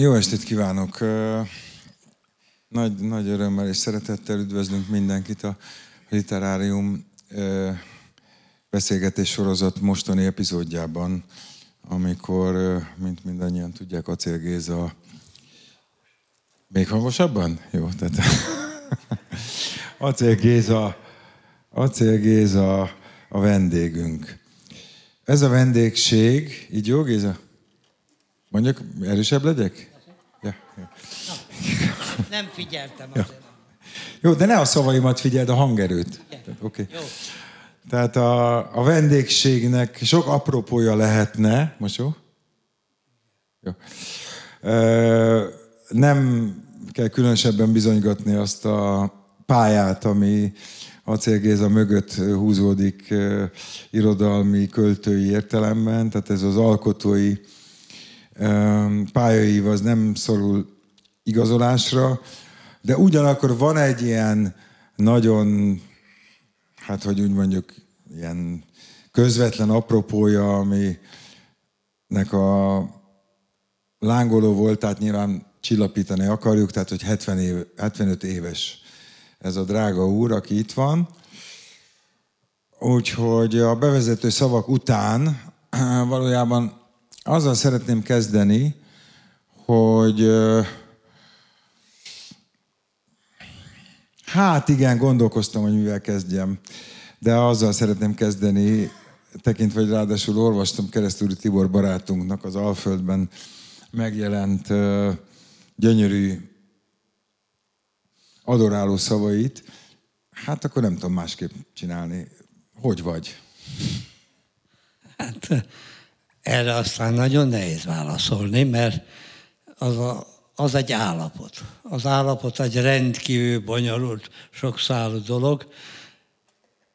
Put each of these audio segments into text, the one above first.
Jó estét kívánok! Nagy, nagy örömmel és szeretettel üdvözlünk mindenkit a Literárium beszélgetés sorozat mostani epizódjában, amikor, mint mindannyian tudják, Acél Géza... Még hangosabban? Jó, tehát... Acél Géza, Acél Géza a vendégünk. Ez a vendégség, így jó Géza? Mondjuk, erősebb legyek? Nem figyeltem Ja. Jó, de ne a szavaimat figyeld, a hangerőt. Oké. Jó. Tehát a, a vendégségnek sok apropója lehetne. Most jó? Jó. Ö, nem kell különösebben bizonygatni azt a pályát, ami Acél Géza mögött húzódik ö, irodalmi, költői értelemben. Tehát ez az alkotói pályaív az nem szorul igazolásra, de ugyanakkor van egy ilyen nagyon, hát hogy úgy mondjuk, ilyen közvetlen apropója, aminek a lángoló volt, tehát nyilván csillapítani akarjuk, tehát hogy 70 év, 75 éves ez a drága úr, aki itt van. Úgyhogy a bevezető szavak után valójában azzal szeretném kezdeni, hogy hát igen, gondolkoztam, hogy mivel kezdjem, de azzal szeretném kezdeni, tekintve, hogy ráadásul olvastam Keresztúri Tibor barátunknak az Alföldben megjelent gyönyörű adoráló szavait, hát akkor nem tudom másképp csinálni. Hogy vagy? Hát erre aztán nagyon nehéz válaszolni, mert az, a, az egy állapot. Az állapot egy rendkívül bonyolult, sokszálú dolog.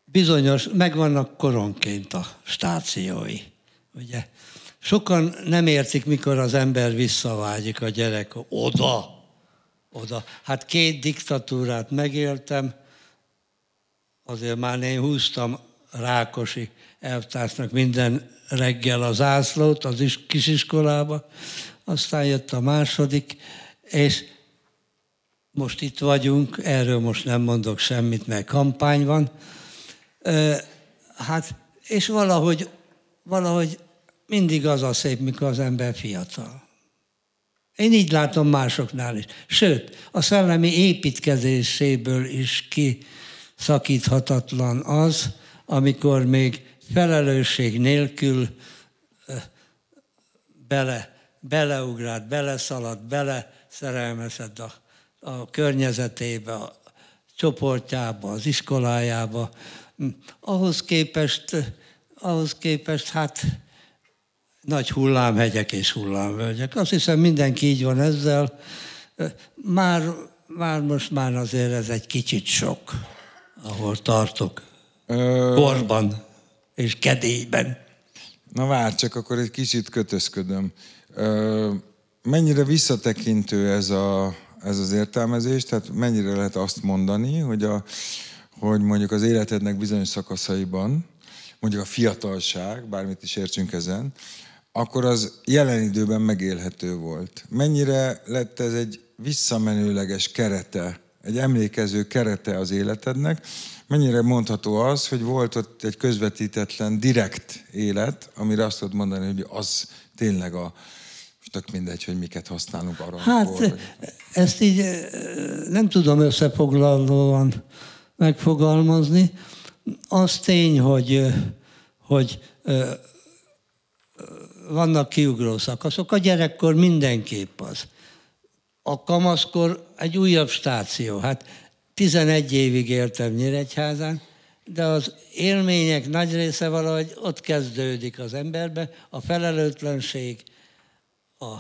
Bizonyos, megvannak koronként a stációi. Ugye? Sokan nem értik, mikor az ember visszavágyik a gyerek oda, oda. Hát két diktatúrát megéltem, azért már én húztam Rákosi elvtársnak minden reggel az ászlót az is kisiskolába, aztán jött a második, és most itt vagyunk, erről most nem mondok semmit, mert kampány van. Hát, és valahogy, valahogy mindig az a szép, mikor az ember fiatal. Én így látom másoknál is. Sőt, a szellemi építkezéséből is kiszakíthatatlan az, amikor még felelősség nélkül bele, beleugrált, beleszaladt, beleszerelmezett a, a környezetébe, a csoportjába, az iskolájába. Ahhoz képest, ahhoz képest hát nagy hullámhegyek és hullámvölgyek. Azt hiszem mindenki így van ezzel. Már, már most már azért ez egy kicsit sok, ahol tartok. Korban és kedélyben. Na várj, csak akkor egy kicsit kötözködöm. Mennyire visszatekintő ez, a, ez az értelmezés? Tehát mennyire lehet azt mondani, hogy, a, hogy mondjuk az életednek bizonyos szakaszaiban, mondjuk a fiatalság, bármit is értsünk ezen, akkor az jelen időben megélhető volt. Mennyire lett ez egy visszamenőleges kerete, egy emlékező kerete az életednek, mennyire mondható az, hogy volt ott egy közvetítetlen, direkt élet, amire azt tudod mondani, hogy az tényleg a, most tök mindegy, hogy miket használunk arra. Hát vagy... ezt így nem tudom összefoglalóan megfogalmazni. Az tény, hogy, hogy vannak kiugró szakaszok. A gyerekkor mindenképp az. A kamaszkor egy újabb stáció. Hát 11 évig éltem Nyíregyházán, de az élmények nagy része valahogy ott kezdődik az emberbe, a felelőtlenség, a,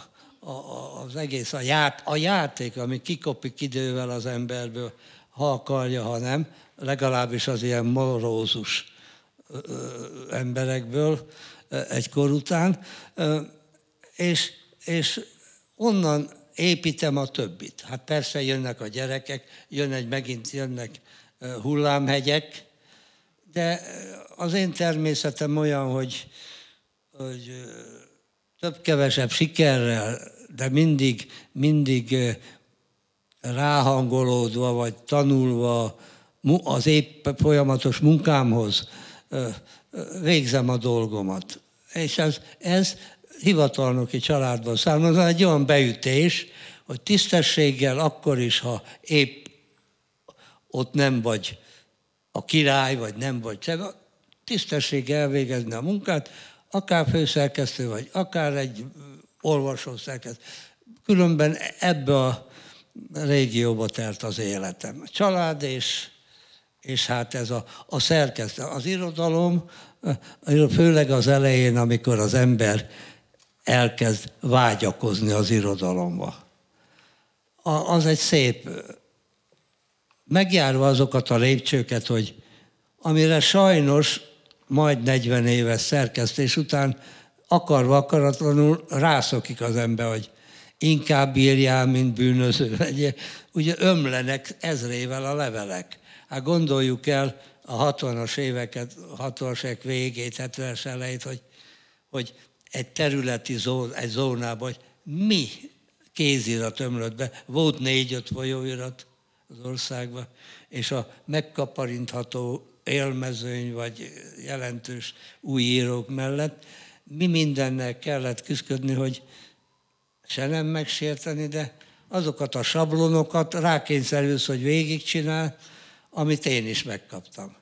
a, az egész, a, ját, a játék, ami kikopik idővel az emberből, ha akarja, ha nem, legalábbis az ilyen morózus emberekből egy kor után, és, és onnan építem a többit. Hát persze jönnek a gyerekek, jön egy, megint jönnek hullámhegyek, de az én természetem olyan, hogy, hogy több-kevesebb sikerrel, de mindig, mindig ráhangolódva, vagy tanulva az épp folyamatos munkámhoz végzem a dolgomat. És ez, ez hivatalnoki családban származó, egy olyan beütés, hogy tisztességgel akkor is, ha épp ott nem vagy a király, vagy nem vagy te, tisztességgel elvégezni a munkát, akár főszerkesztő vagy, akár egy olvasó szerkesztő. Különben ebbe a régióba telt az életem. A család és, és hát ez a, a szerkesztő. Az irodalom, főleg az elején, amikor az ember elkezd vágyakozni az irodalomba. A, az egy szép, megjárva azokat a lépcsőket, hogy amire sajnos majd 40 éves szerkesztés után akarva akaratlanul rászokik az ember, hogy inkább írjál, mint bűnöző legyen. Ugye ömlenek ezrével a levelek. Hát gondoljuk el a 60-as éveket, 60-as évek végét, 70-es elejét, hogy, hogy egy területi zón, egy zónában, hogy mi kézirat ömlött be. Volt négy-öt folyóirat az országban, és a megkaparintható élmezőny vagy jelentős új írók mellett mi mindennel kellett küzdködni, hogy se nem megsérteni, de azokat a sablonokat rákényszerülsz, hogy végigcsinál, amit én is megkaptam.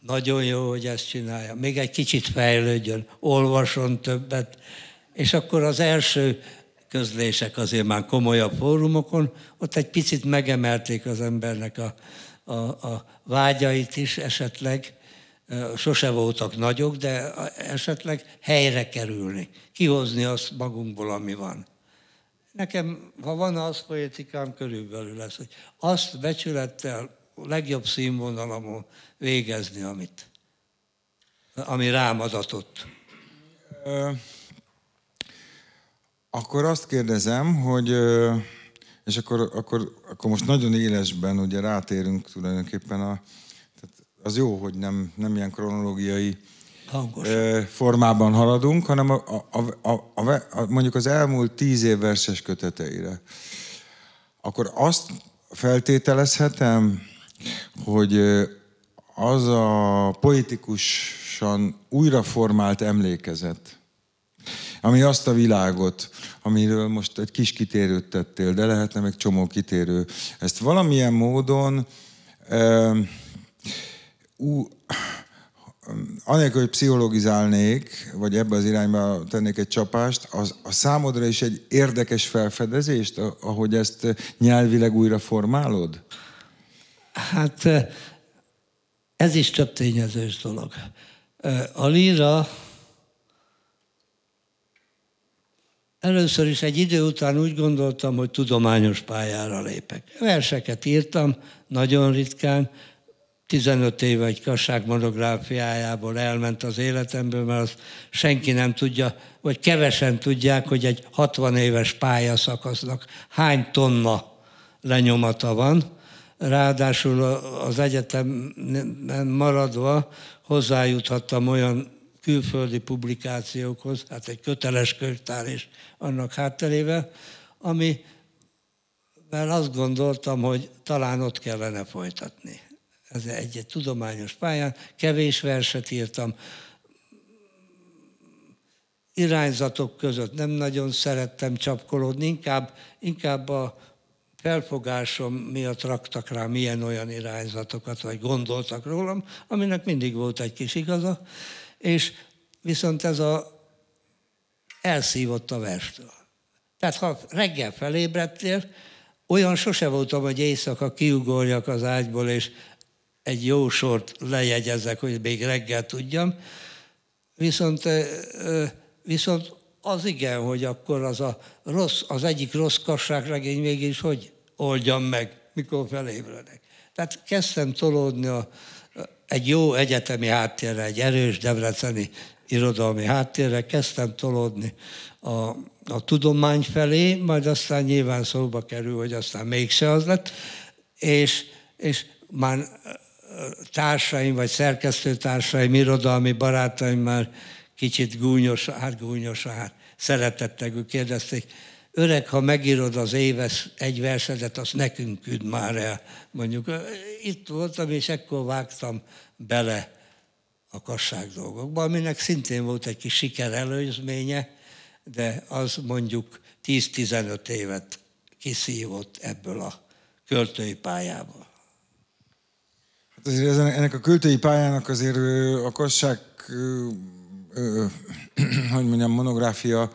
Nagyon jó, hogy ezt csinálja. Még egy kicsit fejlődjön, olvason többet, és akkor az első közlések azért már komolyabb fórumokon, ott egy picit megemelték az embernek a, a, a vágyait is esetleg, sose voltak nagyok, de esetleg helyre kerülni, kihozni azt magunkból, ami van. Nekem, ha van az poétikám, körülbelül lesz, hogy azt becsülettel, legjobb színvonalamon végezni, amit, ami rám adatott. Akkor azt kérdezem, hogy és akkor, akkor, akkor most nagyon élesben ugye rátérünk tulajdonképpen a, tehát az jó, hogy nem, nem ilyen kronológiai Hangos. formában haladunk, hanem a, a, a, a, a, mondjuk az elmúlt tíz év verses köteteire. Akkor azt feltételezhetem, hogy az a politikusan újraformált emlékezet, ami azt a világot, amiről most egy kis kitérőt tettél, de lehetne még csomó kitérő, ezt valamilyen módon uh, ú, anélkül, hogy pszichologizálnék, vagy ebbe az irányba tennék egy csapást, az, a számodra is egy érdekes felfedezést, ahogy ezt nyelvileg újra formálod? Hát ez is több tényezős dolog. A líra először is egy idő után úgy gondoltam, hogy tudományos pályára lépek. Verseket írtam, nagyon ritkán, 15 éve egy kasság monográfiájából elment az életemből, mert azt senki nem tudja, vagy kevesen tudják, hogy egy 60 éves pályaszakasznak hány tonna lenyomata van. Ráadásul az egyetemen maradva hozzájuthattam olyan külföldi publikációkhoz, hát egy köteles könyvtár is annak hátterével, ami mert azt gondoltam, hogy talán ott kellene folytatni. Ez egy, egy tudományos pályán, kevés verset írtam, irányzatok között nem nagyon szerettem csapkolódni, inkább, inkább a felfogásom miatt raktak rá milyen olyan irányzatokat, vagy gondoltak rólam, aminek mindig volt egy kis igaza, és viszont ez a elszívott a verstől. Tehát ha reggel felébredtél, olyan sose voltam, hogy éjszaka kiugorjak az ágyból, és egy jó sort lejegyezek, hogy még reggel tudjam. Viszont, viszont az igen, hogy akkor az a rossz, az egyik rossz kasságregény mégis hogy oldjam meg, mikor felébredek. Tehát kezdtem tolódni a, egy jó egyetemi háttérre, egy erős debreceni irodalmi háttérre, kezdtem tolódni a, a tudomány felé, majd aztán nyilván szóba kerül, hogy aztán mégse az lett, és, és már társaim, vagy szerkesztőtársaim, irodalmi barátaim már kicsit gúnyos, hát gúnyos, hát szeretettek, kérdezték, öreg, ha megírod az éves egy versedet, azt nekünk küld már el. Mondjuk itt voltam, és ekkor vágtam bele a kasság dolgokba, aminek szintén volt egy kis siker előzménye, de az mondjuk 10-15 évet kiszívott ebből a költői pályából. Hát azért ennek a költői pályának azért a kasság, hogy mondjam, monográfia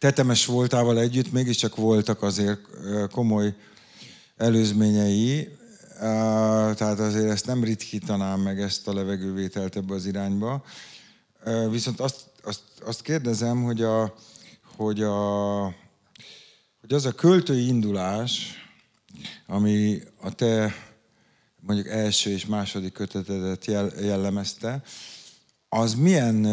tetemes voltával együtt mégiscsak voltak azért komoly előzményei, tehát azért ezt nem ritkítanám meg ezt a levegővételt ebbe az irányba. Viszont azt, azt, azt kérdezem, hogy, a, hogy, a, hogy az a költői indulás, ami a te mondjuk első és második kötetedet jellemezte, az milyen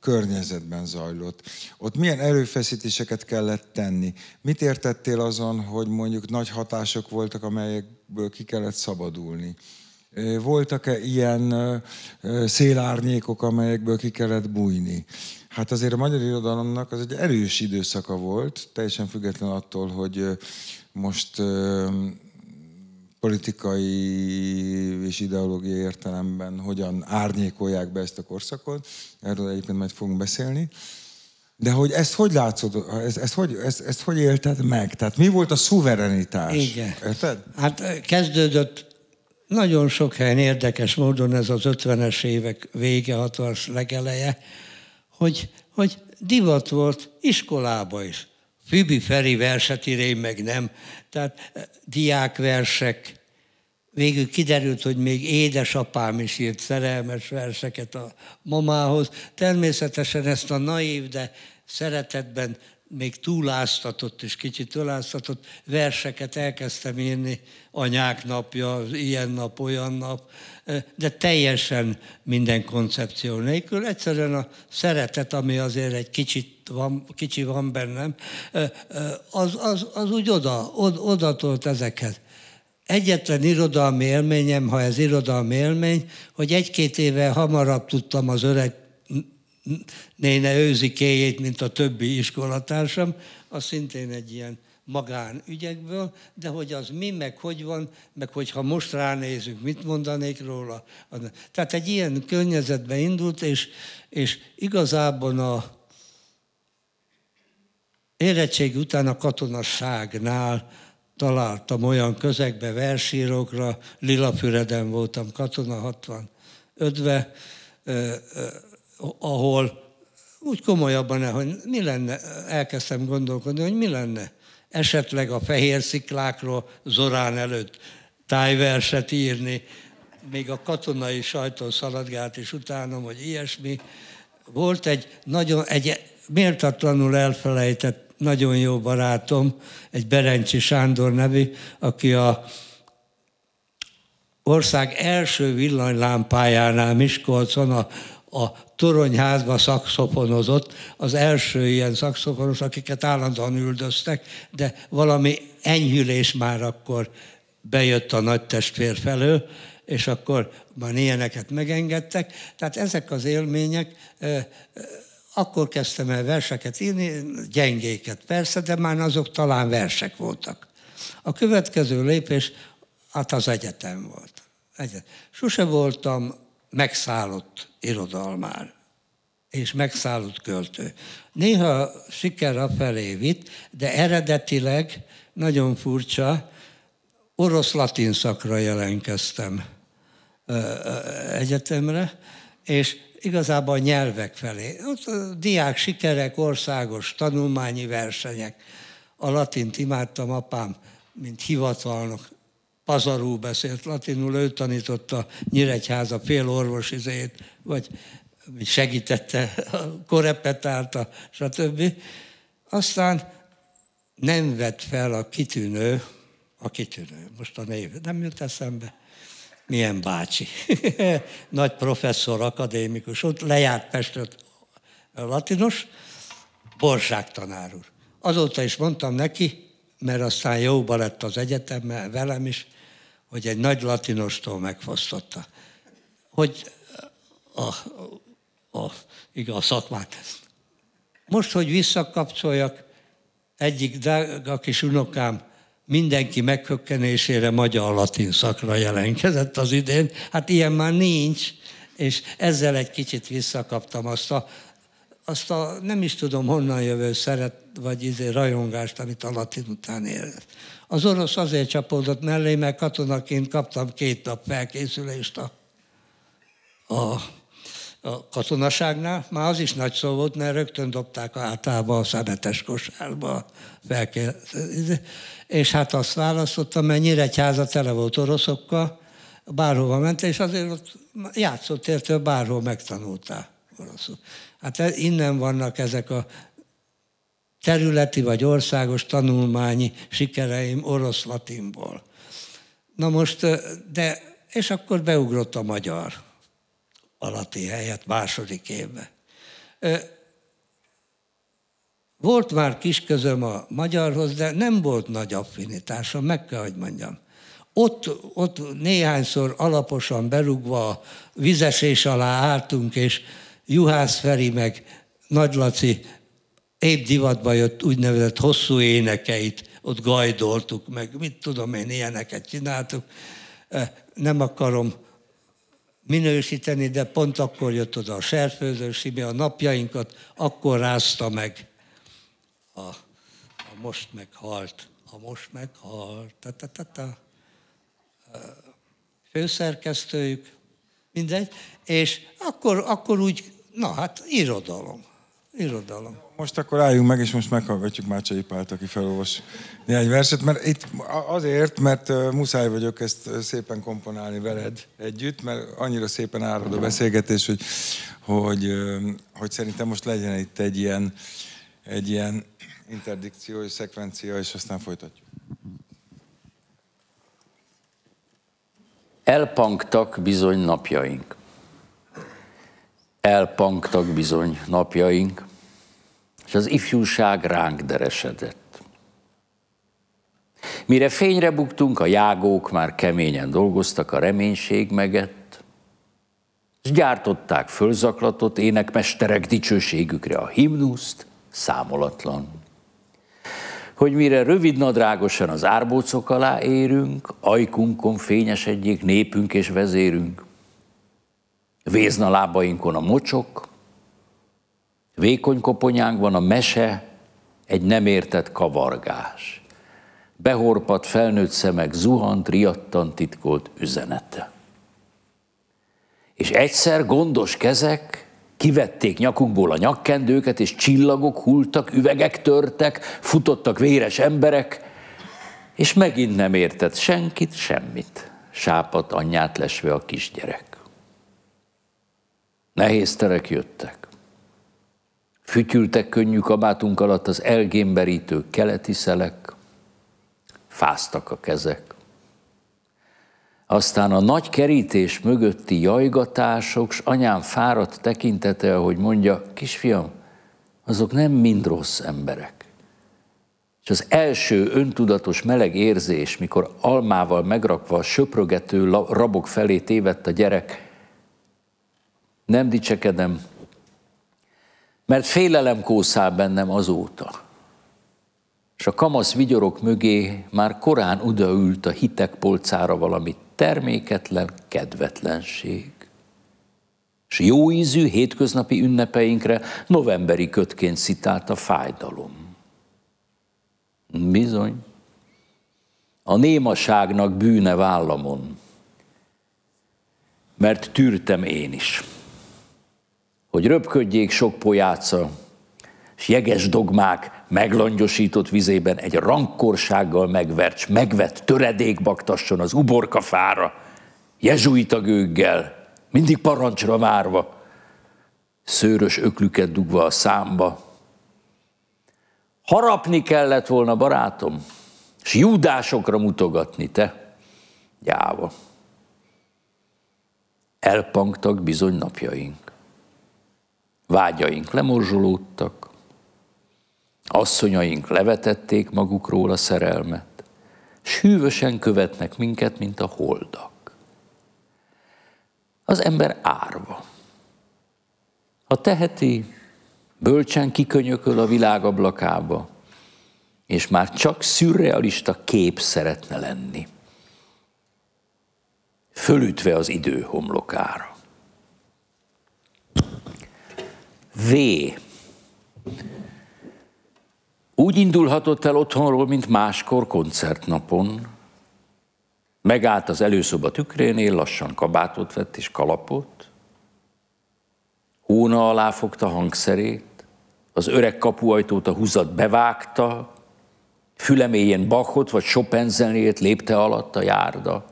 környezetben zajlott. Ott milyen erőfeszítéseket kellett tenni? Mit értettél azon, hogy mondjuk nagy hatások voltak, amelyekből ki kellett szabadulni? Voltak-e ilyen szélárnyékok, amelyekből ki kellett bújni? Hát azért a magyar irodalomnak az egy erős időszaka volt, teljesen független attól, hogy most politikai és ideológiai értelemben hogyan árnyékolják be ezt a korszakot. Erről egyébként majd fogunk beszélni. De hogy ezt hogy látszod, ezt, ezt, hogy, ezt, ezt hogy élted meg? Tehát mi volt a szuverenitás? Igen. Érted? Hát kezdődött nagyon sok helyen érdekes módon ez az 50-es évek vége, 60-as legeleje, hogy, hogy divat volt iskolába is. Fübi Feri verset ír, én meg nem. Tehát eh, diákversek. Végül kiderült, hogy még édesapám is írt szerelmes verseket a mamához. Természetesen ezt a naív, de szeretetben még túláztatott és kicsit túláztatott verseket elkezdtem írni, anyák napja, ilyen nap, olyan nap, de teljesen minden koncepció nélkül. Egyszerűen a szeretet, ami azért egy kicsit van, kicsi van bennem, az, az, az úgy oda, oda, oda tolt ezeket. Egyetlen irodalmi élményem, ha ez irodalmi élmény, hogy egy-két éve hamarabb tudtam az öreg néne őzikéjét, mint a többi iskolatársam, az szintén egy ilyen magánügyekből, de hogy az mi, meg hogy van, meg hogyha most ránézünk, mit mondanék róla. Tehát egy ilyen környezetbe indult, és, és igazából a érettség után a katonasságnál találtam olyan közegbe, versírókra, Lilafüreden voltam katona 65-be, ahol úgy komolyabban, hogy mi lenne, elkezdtem gondolkodni, hogy mi lenne esetleg a fehér sziklákról Zorán előtt tájverset írni, még a katonai sajtó szaladgált is utánom, hogy ilyesmi. Volt egy nagyon, egy méltatlanul elfelejtett nagyon jó barátom, egy Berencsi Sándor nevű, aki a ország első villanylámpájánál Miskolcon a, a toronyházba szakszofonozott, az első ilyen szakszofonos, akiket állandóan üldöztek, de valami enyhülés már akkor bejött a nagy testvér felől, és akkor már ilyeneket megengedtek. Tehát ezek az élmények, akkor kezdtem el verseket írni, gyengéket persze, de már azok talán versek voltak. A következő lépés, hát az egyetem volt. Egyetem. Sose voltam megszállott irodalmár és megszállott költő. Néha siker felé vitt, de eredetileg nagyon furcsa, orosz-latin szakra jelentkeztem egyetemre, és igazából a nyelvek felé. Ott a diák sikerek, országos tanulmányi versenyek. A latint imádtam, apám, mint hivatalnok, pazarul beszélt latinul, ő tanította Nyíregyháza fél orvos izét, vagy segítette, korepetálta, stb. Aztán nem vett fel a kitűnő, a kitűnő, most a név nem jut eszembe, milyen bácsi, nagy professzor, akadémikus, ott lejárt Pestet latinos, Borzsák tanár úr. Azóta is mondtam neki, mert aztán jóba lett az egyetemmel velem is, hogy egy nagy latinostól megfosztotta. Hogy a, a, igen, a szakmát. Most, hogy visszakapcsoljak, egyik drága kis unokám mindenki meghökkenésére magyar-latin szakra jelentkezett az idén. Hát ilyen már nincs, és ezzel egy kicsit visszakaptam azt a, azt a nem is tudom honnan jövő szeret, vagy izé rajongást, amit a latin után érez. Az orosz azért csapódott mellé, mert katonaként kaptam két nap felkészülést a, a, a katonaságnál. Már az is nagy szó volt, mert rögtön dobták általában a szemetes kosárba. És hát azt választottam, mert Nyíregyháza tele volt oroszokkal, bárhova ment, és azért ott játszott értő, bárhol megtanultál oroszul. Hát innen vannak ezek a területi vagy országos tanulmányi sikereim orosz-latinból. Na most, de, és akkor beugrott a magyar alatti helyet második évben. Volt már kis közöm a magyarhoz, de nem volt nagy affinitásom, meg kell, hogy mondjam. Ott, ott néhányszor alaposan berugva a vizesés alá álltunk, és Juhász Feri meg Nagy Laci épp divatba jött úgynevezett hosszú énekeit, ott gajdoltuk, meg mit tudom én, ilyeneket csináltuk. Nem akarom minősíteni, de pont akkor jött oda a serfőzős a napjainkat akkor rázta meg a, a most meghalt, a most meghalt, ta, ta, ta, ta. főszerkesztőjük, mindegy, és akkor, akkor úgy, na hát irodalom, irodalom. Most akkor álljunk meg, és most meghallgatjuk Mácsai Pált, aki felolvas néhány verset, mert itt azért, mert muszáj vagyok ezt szépen komponálni veled együtt, mert annyira szépen árad a beszélgetés, hogy, hogy, hogy szerintem most legyen itt egy ilyen, egy ilyen interdikció és szekvencia, és aztán folytatjuk. Elpanktak bizony napjaink. Elpanktak bizony napjaink, és az ifjúság ránk deresedett. Mire fényre buktunk, a jágók már keményen dolgoztak, a reménység megett, és gyártották fölzaklatott énekmesterek dicsőségükre a himnuszt, számolatlan hogy mire rövid nadrágosan az árbócok alá érünk, ajkunkon fényesedjék népünk és vezérünk. Vézna lábainkon a mocsok, vékony koponyánkban a mese, egy nem értett kavargás. Behorpat felnőtt szemek zuhant, riadtan titkolt üzenete. És egyszer gondos kezek Kivették nyakunkból a nyakkendőket, és csillagok hultak, üvegek törtek, futottak véres emberek, és megint nem értett senkit, semmit. Sápat anyját lesve a kisgyerek. Nehéz terek jöttek. Fütyültek könnyű kabátunk alatt az elgémberítő keleti szelek, fáztak a kezek. Aztán a nagy kerítés mögötti jajgatások, s anyám fáradt tekintete, ahogy mondja, kisfiam, azok nem mind rossz emberek. És az első öntudatos meleg érzés, mikor almával megrakva a söprögető rabok felé tévedt a gyerek, nem dicsekedem, mert félelem kószál bennem azóta. És a kamasz vigyorok mögé már korán odaült a hitek polcára valamit terméketlen kedvetlenség. És jó ízű hétköznapi ünnepeinkre novemberi kötként szitált a fájdalom. Bizony, a némaságnak bűne vállamon, mert tűrtem én is, hogy röpködjék sok pojáca, és jeges dogmák meglangyosított vizében egy rankorsággal megvert, megvett töredék baktasson az uborkafára, jezsuita gőggel, mindig parancsra várva, szőrös öklüket dugva a számba. Harapni kellett volna, barátom, és júdásokra mutogatni, te, gyáva. Elpangtak bizony napjaink. Vágyaink lemorzsolódtak, asszonyaink levetették magukról a szerelmet, s hűvösen követnek minket, mint a holdak. Az ember árva. Ha teheti, bölcsen kikönyököl a világ ablakába, és már csak szürrealista kép szeretne lenni, fölütve az idő homlokára. V. Úgy indulhatott el otthonról, mint máskor koncertnapon. Megállt az előszoba tükrénél, lassan kabátot vett és kalapot. Hóna alá fogta hangszerét, az öreg kapuajtót a húzat bevágta, füleméjén Bachot vagy Chopin zenét lépte alatt a járda.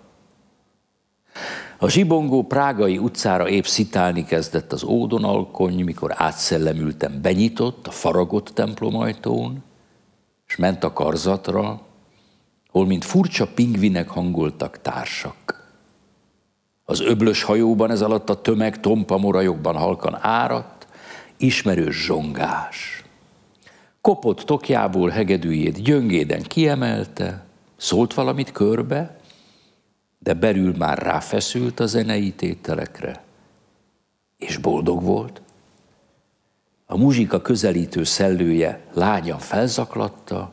A zsibongó prágai utcára épp szitálni kezdett az ódonalkony, mikor átszellemültem, benyitott a faragott templomajtón, és ment a karzatra, hol mint furcsa pingvinek hangoltak társak. Az öblös hajóban ez alatt a tömeg tompa morajokban halkan áradt, ismerős zsongás. Kopott tokjából hegedűjét gyöngéden kiemelte, szólt valamit körbe, de belül már ráfeszült a zenei tételekre, és boldog volt. A muzsika közelítő szellője lányan felzaklatta,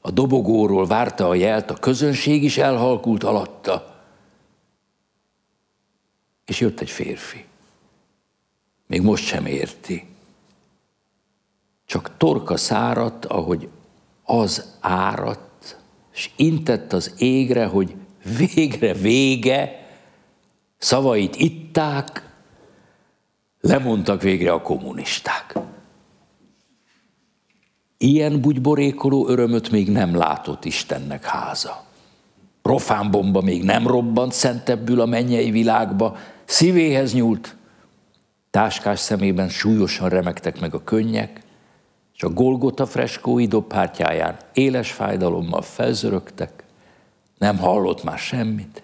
a dobogóról várta a jelt, a közönség is elhalkult alatta. És jött egy férfi. Még most sem érti. Csak torka száradt, ahogy az áradt, és intett az égre, hogy végre vége, szavait itták, lemondtak végre a kommunisták. Ilyen bugyborékoló örömöt még nem látott Istennek háza. Profán bomba még nem robbant szentebbül a mennyei világba, szívéhez nyúlt, táskás szemében súlyosan remektek meg a könnyek, és a Golgota freskói dobhártyáján éles fájdalommal felzörögtek, nem hallott már semmit.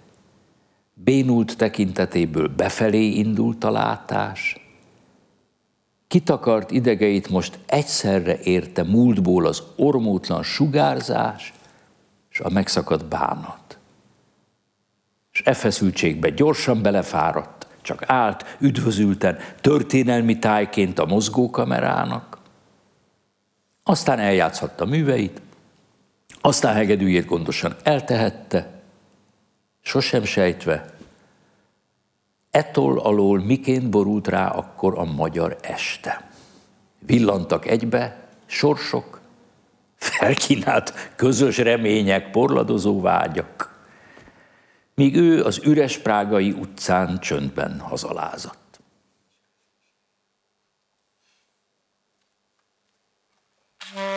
Bénult tekintetéből befelé indult a látás. Kitakart idegeit most egyszerre érte múltból az ormótlan sugárzás és a megszakadt bánat. És e feszültségbe gyorsan belefáradt, csak állt üdvözülten, történelmi tájként a mozgókamerának. Aztán eljátszhatta műveit, aztán hegedűjét gondosan eltehette, sosem sejtve, ettől alól miként borult rá akkor a magyar este. Villantak egybe sorsok, felkínált közös remények, porladozó vágyak, míg ő az üres prágai utcán csöndben hazalázott.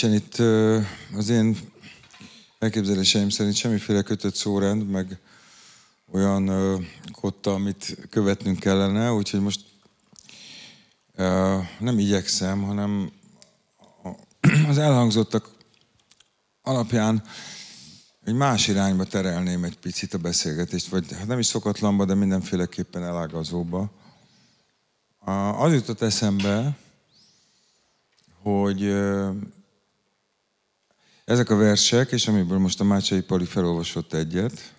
nincsen itt az én elképzeléseim szerint semmiféle kötött szórend, meg olyan kotta, amit követnünk kellene, úgyhogy most nem igyekszem, hanem az elhangzottak alapján egy más irányba terelném egy picit a beszélgetést, vagy hát nem is szokatlanba, de mindenféleképpen elágazóba. Az jutott eszembe, hogy ezek a versek, és amiből most a Mácsai Pali felolvasott egyet,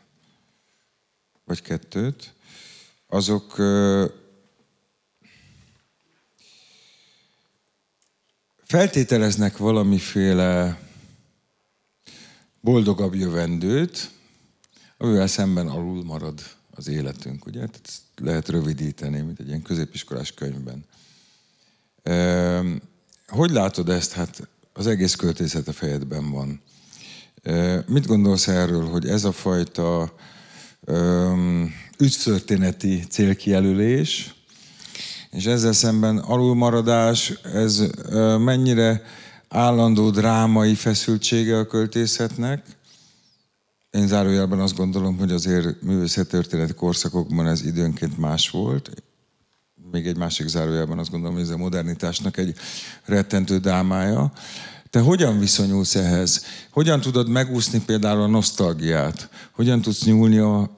vagy kettőt, azok feltételeznek valamiféle boldogabb jövendőt, amivel szemben alul marad az életünk, ugye? Tehát ezt lehet rövidíteni, mint egy ilyen középiskolás könyvben. Hogy látod ezt? Hát az egész költészet a fejedben van. Mit gondolsz erről, hogy ez a fajta ügytörténeti célkijelölés, és ezzel szemben alulmaradás, ez mennyire állandó drámai feszültsége a költészetnek. Én zárójelben azt gondolom, hogy azért művészettörténeti korszakokban ez időnként más volt. Még egy másik zárójelben azt gondolom, hogy ez a modernitásnak egy rettentő dámája. Te hogyan viszonyulsz ehhez? Hogyan tudod megúszni például a nosztalgiát? Hogyan tudsz nyúlni a,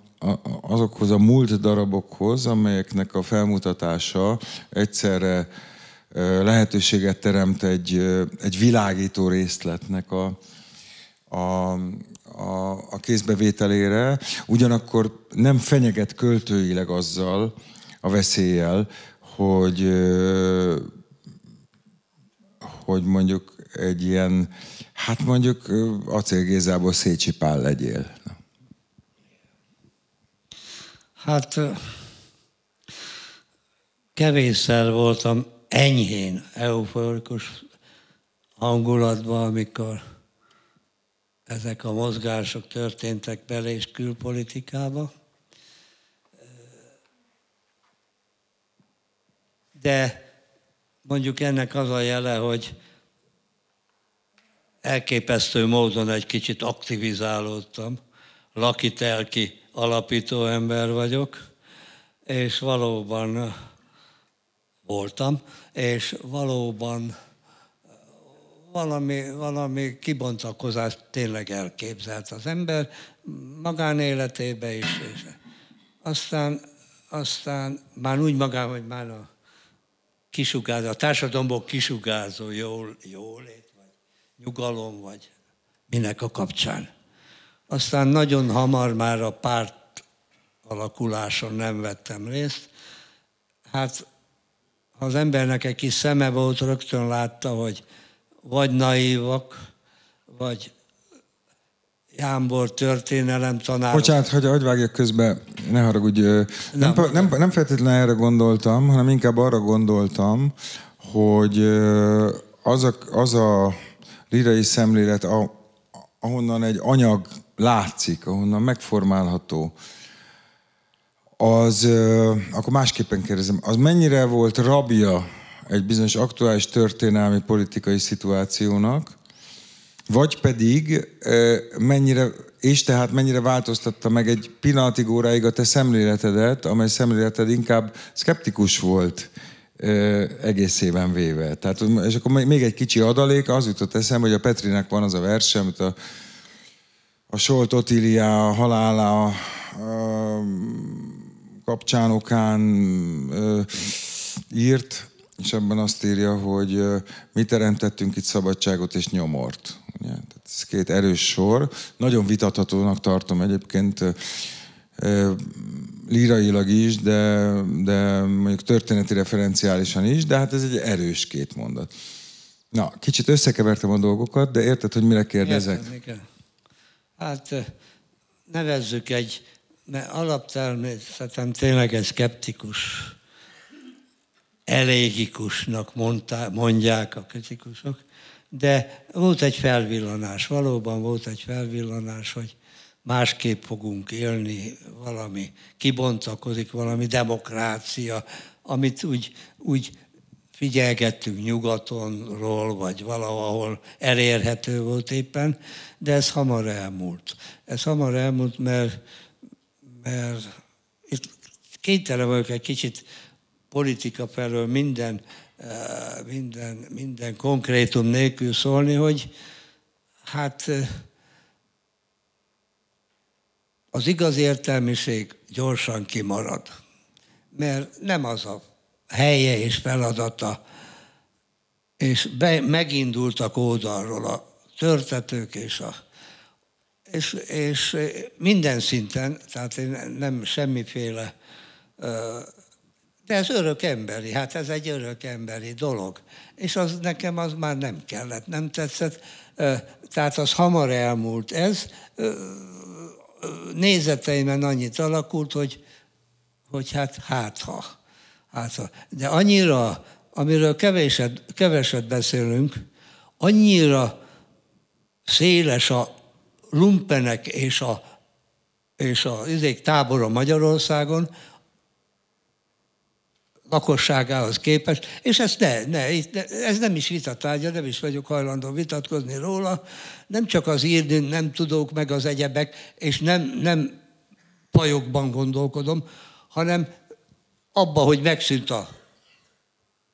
azokhoz a múlt darabokhoz, amelyeknek a felmutatása egyszerre lehetőséget teremt egy, egy világító részletnek a, a, a, a kézbevételére, ugyanakkor nem fenyeget költőileg azzal a veszéllyel, hogy, hogy mondjuk egy ilyen, hát mondjuk acélgézából szétsipál legyél. Hát kevésszer voltam enyhén euforikus hangulatban, amikor ezek a mozgások történtek bele és külpolitikába. De mondjuk ennek az a jele, hogy elképesztő módon egy kicsit aktivizálódtam. Lakitelki alapító ember vagyok, és valóban voltam, és valóban valami, valami kibontakozást tényleg elképzelt az ember magánéletébe is. És aztán, aztán már úgy magán, hogy már a kisugárzó, a társadalomból kisugárzó jól, jólét, vagy nyugalom, vagy minek a kapcsán. Aztán nagyon hamar már a párt alakuláson nem vettem részt. Hát ha az embernek egy kis szeme volt, rögtön látta, hogy vagy naívak, vagy Jámbor történelem tanár. Bocsánat, hogy hogy vágjak közbe, ne haragudj. Nem, nem, nem, nem feltétlenül erre gondoltam, hanem inkább arra gondoltam, hogy az a, az a lirai szemlélet, ahonnan egy anyag látszik, ahonnan megformálható, az, akkor másképpen kérdezem, az mennyire volt rabja egy bizonyos aktuális történelmi politikai szituációnak, vagy pedig mennyire, és tehát mennyire változtatta meg egy pillanatig óráig a te szemléletedet, amely szemléleted inkább szkeptikus volt egészében véve. Tehát, és akkor még egy kicsi adalék, az jutott eszembe, hogy a Petrinek van az a verse, amit a, a Solt Otília halála a, kapcsán okán ö, írt, és ebben azt írja, hogy ö, mi teremtettünk itt szabadságot és nyomort. Ugye? Tehát ez két erős sor. Nagyon vitathatónak tartom egyébként lírailag is, de, de mondjuk történeti referenciálisan is, de hát ez egy erős két mondat. Na, kicsit összekevertem a dolgokat, de érted, hogy mire kérdezek? Értem, Hát nevezzük egy mert alaptermészetem tényleg egy szkeptikus, elégikusnak mondták, mondják a kritikusok, de volt egy felvillanás, valóban volt egy felvillanás, hogy másképp fogunk élni, valami kibontakozik, valami demokrácia, amit úgy, úgy figyelgettünk nyugatonról, vagy valahol elérhető volt éppen, de ez hamar elmúlt. Ez hamar elmúlt, mert, mert itt kénytelen vagyok egy kicsit politika felől minden, minden, minden konkrétum nélkül szólni, hogy hát eh, az igaz értelmiség gyorsan kimarad. Mert nem az a helye és feladata, és be, megindultak oldalról a törtetők és a és, és minden szinten, tehát nem semmiféle, de ez örök emberi, hát ez egy örök emberi dolog. És az nekem az már nem kellett, nem tetszett, tehát az hamar elmúlt. Ez nézeteimen annyit alakult, hogy, hogy hát hát ha, hát ha. De annyira, amiről keveset, keveset beszélünk, annyira széles a lumpenek és a, és a izék tábora Magyarországon, lakosságához képest, és ezt ne, ne, ez nem is vitatárgya, nem is vagyok hajlandó vitatkozni róla, nem csak az írni nem tudók meg az egyebek, és nem, nem pajokban gondolkodom, hanem abba, hogy megszűnt a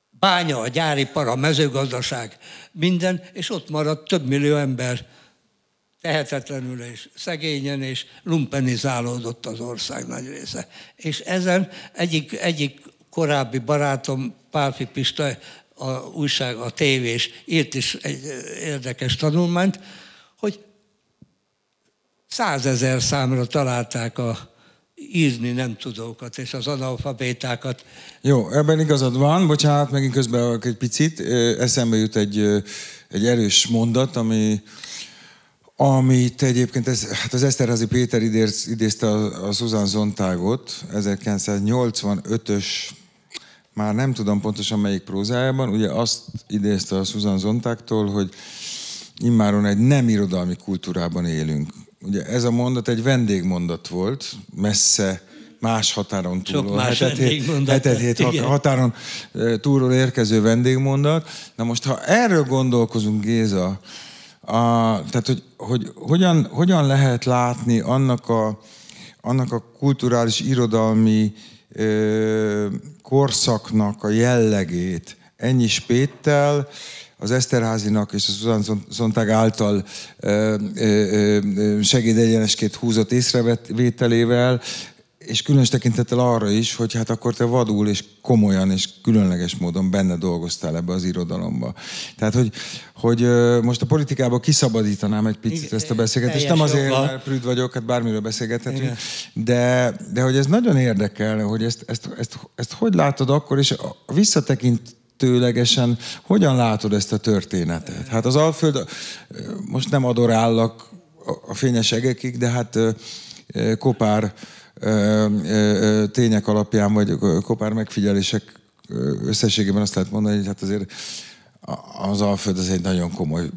bánya, a gyáripar, a mezőgazdaság, minden, és ott maradt több millió ember tehetetlenül és szegényen és lumpenizálódott az ország nagy része. És ezen egyik, egyik korábbi barátom, Pálfi Pista, a újság, a tévés írt is egy érdekes tanulmányt, hogy százezer számra találták a írni nem tudókat és az analfabétákat. Jó, ebben igazad van, bocsánat, megint közben egy picit, eszembe jut egy, egy erős mondat, ami amit egyébként ez, hát az Eszterházi Péter idéz, idézte a, a Susan Zontágot 1985-ös, már nem tudom pontosan melyik prózájában, ugye azt idézte a Susan Zontáktól, hogy immáron egy nem irodalmi kultúrában élünk. Ugye ez a mondat egy vendégmondat volt, messze más határon túlról. Sok más hetet, hét, határon túlról érkező vendégmondat. Na most, ha erről gondolkozunk, Géza, a, tehát, hogy, hogy hogyan, hogyan lehet látni annak a, annak a kulturális, irodalmi ö, korszaknak a jellegét. Ennyi spéttel, az Eszterházinak és a Susan Zontag által segédegyenesként húzott észrevételével, és különös tekintettel arra is, hogy hát akkor te vadul és komolyan és különleges módon benne dolgoztál ebbe az irodalomba. Tehát, hogy, hogy most a politikába kiszabadítanám egy picit Igen, ezt a beszélgetést. Nem azért, joggal. mert prűd vagyok, hát bármiről beszélgethetünk, de, de hogy ez nagyon érdekel, hogy ezt, ezt, ezt, ezt hogy látod akkor, és visszatekintőlegesen hogyan látod ezt a történetet? Hát az Alföld, most nem adorállak a fényes egekig, de hát Kopár tények alapján, vagy kopár megfigyelések összességében azt lehet mondani, hogy hát azért az Alföld az egy nagyon komoly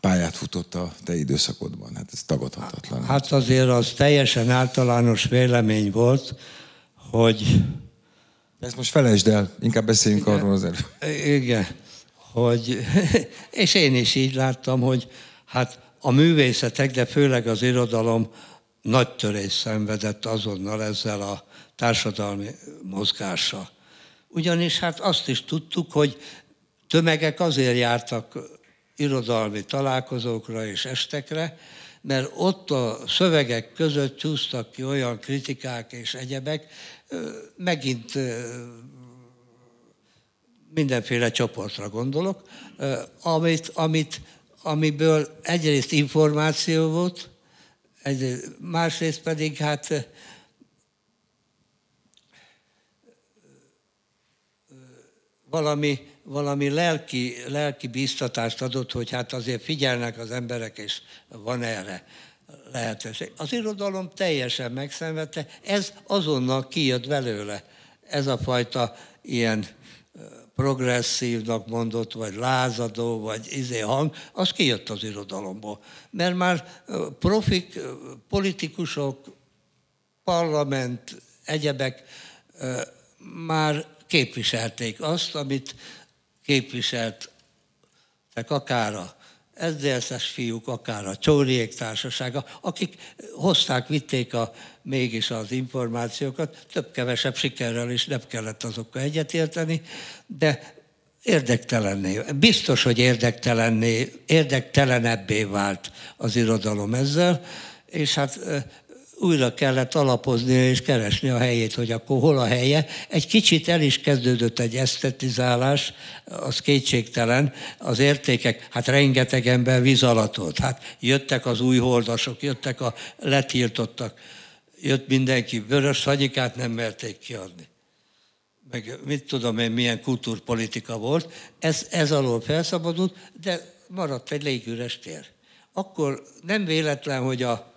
pályát futott a te időszakodban. Hát ez tagadhatatlan. Hát azért az teljesen általános vélemény volt, hogy... Ezt most felejtsd el, inkább beszéljünk igen, arról az elő. Igen, hogy, és én is így láttam, hogy hát a művészetek, de főleg az irodalom nagy törés szenvedett azonnal ezzel a társadalmi mozgással. Ugyanis hát azt is tudtuk, hogy tömegek azért jártak irodalmi találkozókra és estekre, mert ott a szövegek között csúsztak ki olyan kritikák és egyebek, megint mindenféle csoportra gondolok, amit, amit, amiből egyrészt információ volt, egy, másrészt pedig hát valami, valami lelki, lelki biztatást adott, hogy hát azért figyelnek az emberek, és van erre lehetőség. Az irodalom teljesen megszenvedte, ez azonnal kijött belőle. Ez a fajta ilyen progresszívnak mondott, vagy lázadó, vagy izé hang, az kijött az irodalomból. Mert már profik, politikusok, parlament, egyebek már képviselték azt, amit képviselt akár a SZDSZ-es fiúk, akár a Csóriék társasága, akik hozták, vitték a, mégis az információkat, több-kevesebb sikerrel is nem kellett azokkal egyetérteni, de érdektelenné, biztos, hogy érdektelenné, érdektelenebbé vált az irodalom ezzel, és hát újra kellett alapozni és keresni a helyét, hogy akkor hol a helye. Egy kicsit el is kezdődött egy esztetizálás, az kétségtelen, az értékek, hát rengeteg ember vizalatolt. Hát jöttek az új holdasok, jöttek a letiltottak, jött mindenki, vörös hagyikát nem merték kiadni. Meg mit tudom én, milyen kultúrpolitika volt. Ez, ez alól felszabadult, de maradt egy légüres tér. Akkor nem véletlen, hogy a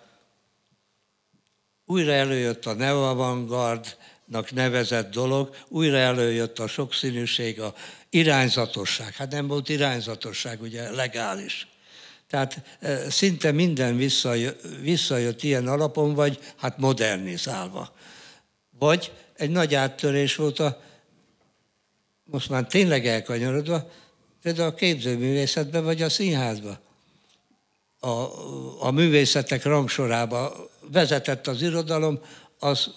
újra előjött a neoavantgardnak nevezett dolog, újra előjött a sokszínűség, a irányzatosság. Hát nem volt irányzatosság, ugye legális. Tehát e, szinte minden visszajött, visszajött ilyen alapon, vagy hát modernizálva. Vagy egy nagy áttörés volt a, most már tényleg elkanyarodva, például a képzőművészetben, vagy a színházban. A, a művészetek rangsorába vezetett az irodalom, az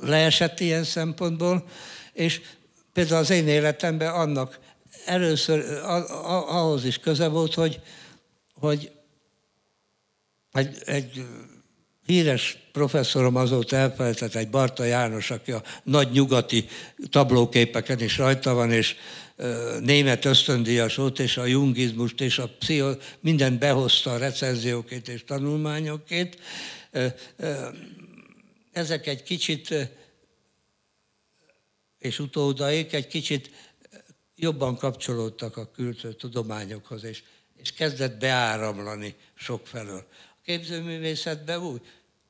leesett ilyen szempontból, és például az én életemben annak először ahhoz is köze volt, hogy, hogy egy, egy híres professzorom azóta elfelejtett, egy Barta János, aki a nagy nyugati tablóképeken is rajta van, és német ösztöndíjas volt, és a jungizmust, és a pszicho, mindent behozta a recenziókét és tanulmányokét, ezek egy kicsit, és utódaik egy kicsit jobban kapcsolódtak a külső tudományokhoz, és, és kezdett beáramlani sokfelől. A képzőművészetben úgy,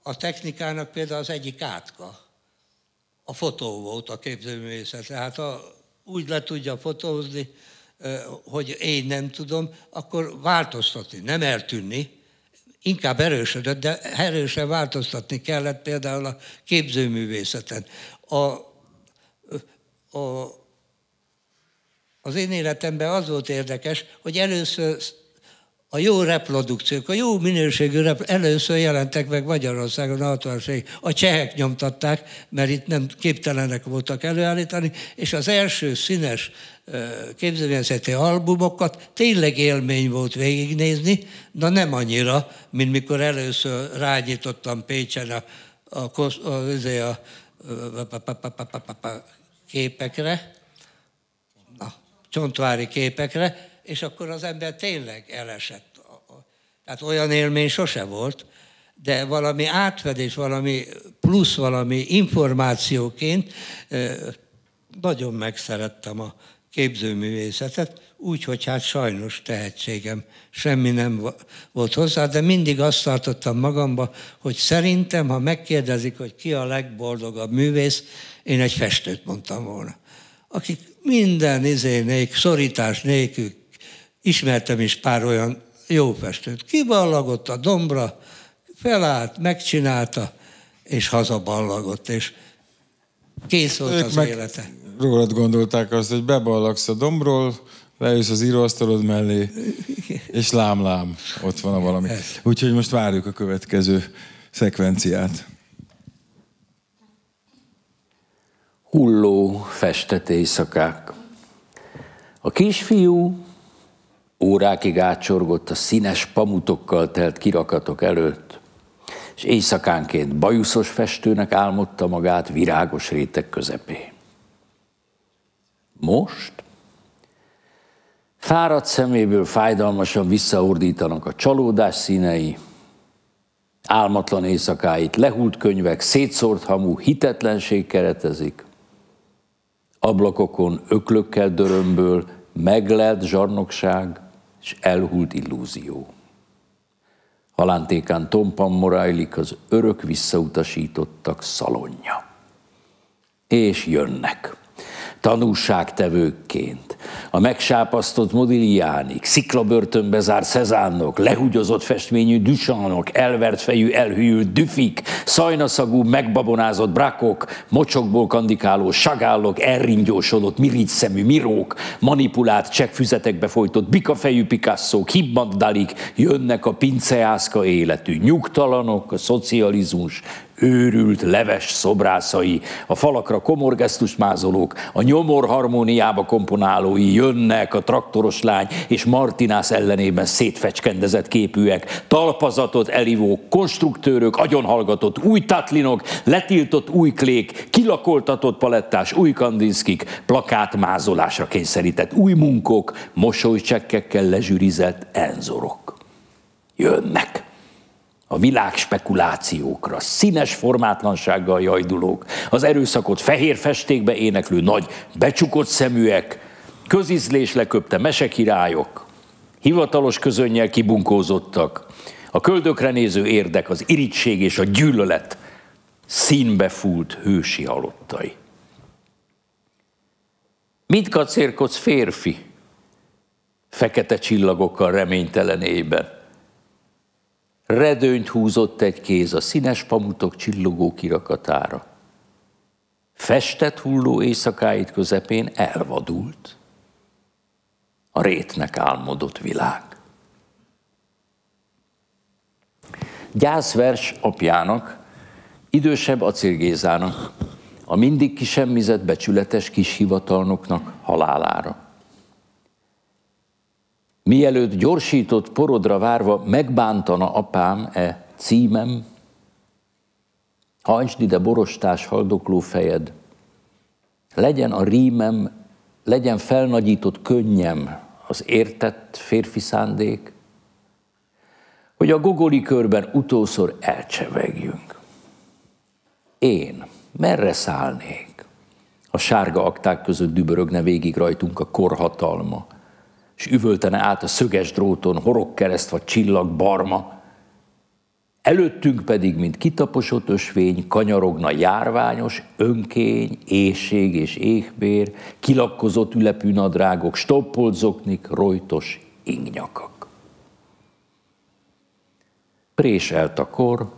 a technikának például az egyik átka, a fotó volt a képzőművészet. Tehát ha úgy le tudja fotózni, hogy én nem tudom, akkor változtatni, nem eltűnni, inkább erősödött, de erősen változtatni kellett például a képzőművészeten. A, a, az én életemben az volt érdekes, hogy először a jó reprodukciók, a jó minőségű rep, először jelentek meg Magyarországon a 60 A csehek nyomtatták, mert itt nem képtelenek voltak előállítani, és az első színes képzőművészeti albumokat tényleg élmény volt végignézni, de nem annyira, mint mikor először rányítottam Pécsen a, a, a, a, a, a képekre, a csontvári képekre, és akkor az ember tényleg elesett. Tehát olyan élmény sose volt, de valami átfedés, valami plusz, valami információként nagyon megszerettem a képzőművészetet, úgy, hogy hát sajnos tehetségem semmi nem volt hozzá, de mindig azt tartottam magamba, hogy szerintem, ha megkérdezik, hogy ki a legboldogabb művész, én egy festőt mondtam volna. Akik minden izénék, szorítás nélkül ismertem is pár olyan jó festőt. Kiballagott a dombra, felállt, megcsinálta, és hazaballagott, és kész volt ők az meg élete. Rólad gondolták azt, hogy beballagsz a dombról, leülsz az íróasztalod mellé, és lám-lám, ott van a valami. Úgyhogy most várjuk a következő szekvenciát. Hulló festett éjszakák. A kisfiú Órákig átsorgott a színes pamutokkal telt kirakatok előtt, és éjszakánként bajuszos festőnek álmodta magát virágos réteg közepé. Most fáradt szeméből fájdalmasan visszaordítanak a csalódás színei, álmatlan éjszakáit lehult könyvek, szétszórt hamu, hitetlenség keretezik, ablakokon öklökkel dörömből meglelt zsarnokság, és elhult illúzió. Halántékán tompan morajlik az örök visszautasítottak szalonja. És jönnek. Tanúságtevőkként, a megsápasztott Modigliánik, sziklabörtönbe zárt Szezánok, lehugyozott festményű Duchanok, elvert fejű elhűült Düfik, szajnaszagú megbabonázott Brakok, mocsokból kandikáló Sagállok, elringyósodott szemű Mirók, manipulált csekkfüzetekbe folytott bikafejű Picasso, hibbant Dalik, jönnek a pinceászka életű nyugtalanok, a szocializmus, őrült, leves szobrászai, a falakra komorgesztus mázolók, a nyomor harmóniába komponálói jönnek, a traktoros lány és Martinász ellenében szétfecskendezett képűek, talpazatot elivó konstruktőrök, agyonhallgatott új tatlinok, letiltott új klék, kilakoltatott palettás új kandinszkik, plakátmázolásra kényszerített új munkok, mosolycsekkekkel lezsűrizett enzorok. Jönnek a világ spekulációkra, színes formátlansággal jajdulók, az erőszakot fehér festékbe éneklő nagy becsukott szeműek, közizlés leköpte mesekirályok, hivatalos közönnyel kibunkózottak, a köldökre néző érdek, az irigység és a gyűlölet színbe fúlt hősi halottai. Mit kacérkodsz férfi? Fekete csillagokkal reménytelenében redőnyt húzott egy kéz a színes pamutok csillogó kirakatára. Festett hulló éjszakáit közepén elvadult. A rétnek álmodott világ. Gyászvers apjának, idősebb acélgézának, a mindig kisemmizett becsületes kis hivatalnoknak halálára. Mielőtt gyorsított porodra várva megbántana apám e címem, hajtsd ide borostás haldokló fejed, legyen a rímem, legyen felnagyított könnyem az értett férfi szándék, hogy a gogoli körben utószor elcsevegjünk. Én merre szállnék? A sárga akták között dübörögne végig rajtunk a korhatalma, és üvöltene át a szöges dróton, horogkereszt vagy csillag barma. Előttünk pedig, mint kitaposott ösvény, kanyarogna járványos, önkény, éjség és éhbér, kilakkozott ülepű nadrágok, stoppolt zoknik, rojtos ingnyakak. Préselt a kor,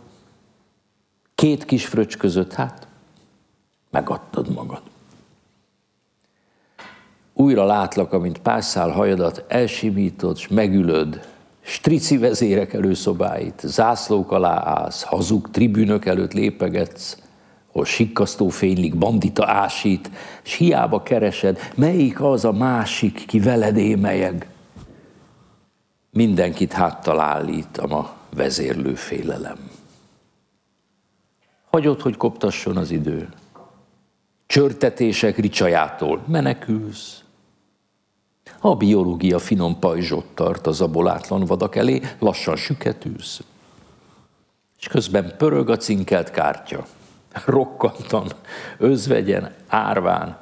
két kis fröccs között, hát megadtad magad. Újra látlak, amint pászál hajadat elsimítod, s megülöd, strici vezérek előszobáit, zászlók alá állsz, hazug tribünök előtt lépegetsz, hol sikkasztó fénylik, bandita ásít, s hiába keresed, melyik az a másik, ki veled émelyeg. Mindenkit háttal állítam a vezérlő félelem. Hagyod, hogy koptasson az idő. Csörtetések ricsajától menekülsz, a biológia finom pajzsot tart az abolátlan vadak elé, lassan süketűz. És közben pörög a cinkelt kártya. Rokkantan, özvegyen, árván,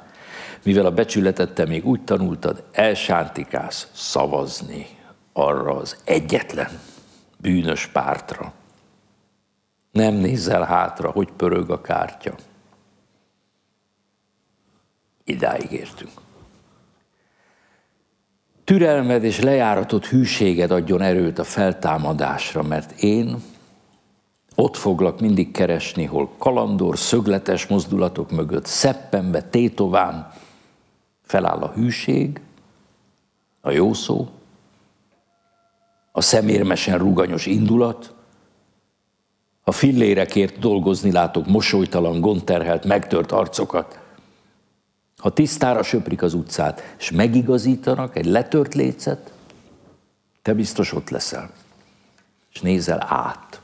mivel a becsületet te még úgy tanultad, elsántikálsz szavazni arra az egyetlen bűnös pártra. Nem nézel hátra, hogy pörög a kártya. Idáig értünk türelmed és lejáratott hűséged adjon erőt a feltámadásra, mert én ott foglak mindig keresni, hol kalandor, szögletes mozdulatok mögött, szeppenbe, tétován feláll a hűség, a jó szó, a szemérmesen ruganyos indulat, a fillérekért dolgozni látok mosolytalan, gondterhelt, megtört arcokat, ha tisztára söprik az utcát, és megigazítanak egy letört lécet, te biztos ott leszel, és nézel át,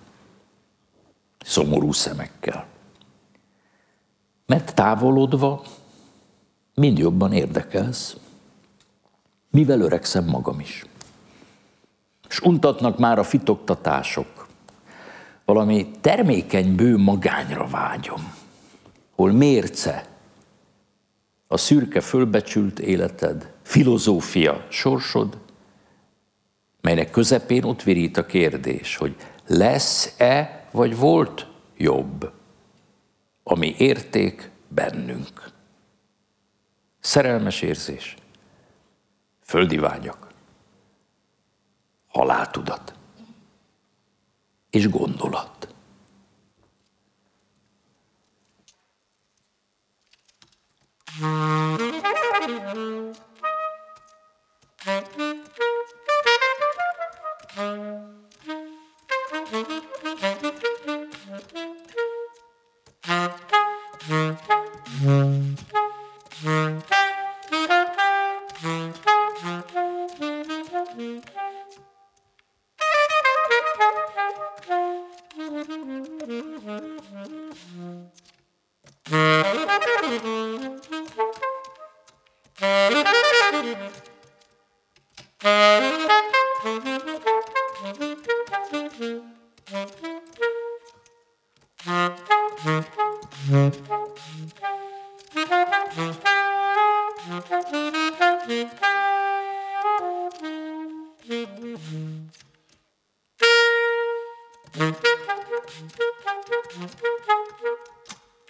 szomorú szemekkel. Mert távolodva mind jobban érdekelsz, mivel öregszem magam is. És untatnak már a fitoktatások. Valami termékeny bő magányra vágyom, hol mérce, a szürke fölbecsült életed, filozófia sorsod, melynek közepén ott virít a kérdés, hogy lesz-e, vagy volt jobb, ami érték bennünk. Szerelmes érzés, földi vágyak, haláltudat és gondolat. Mm-hmm.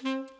Mm-hmm.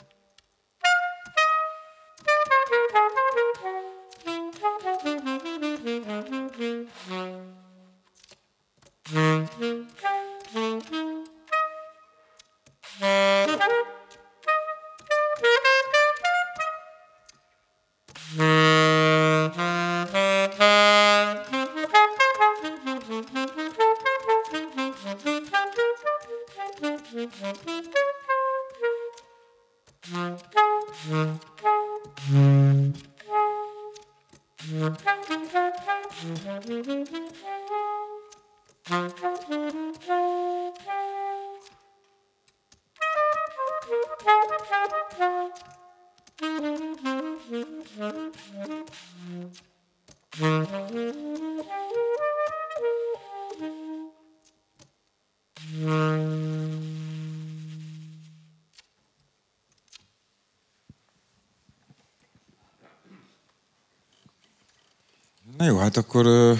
Na jó, hát akkor ö,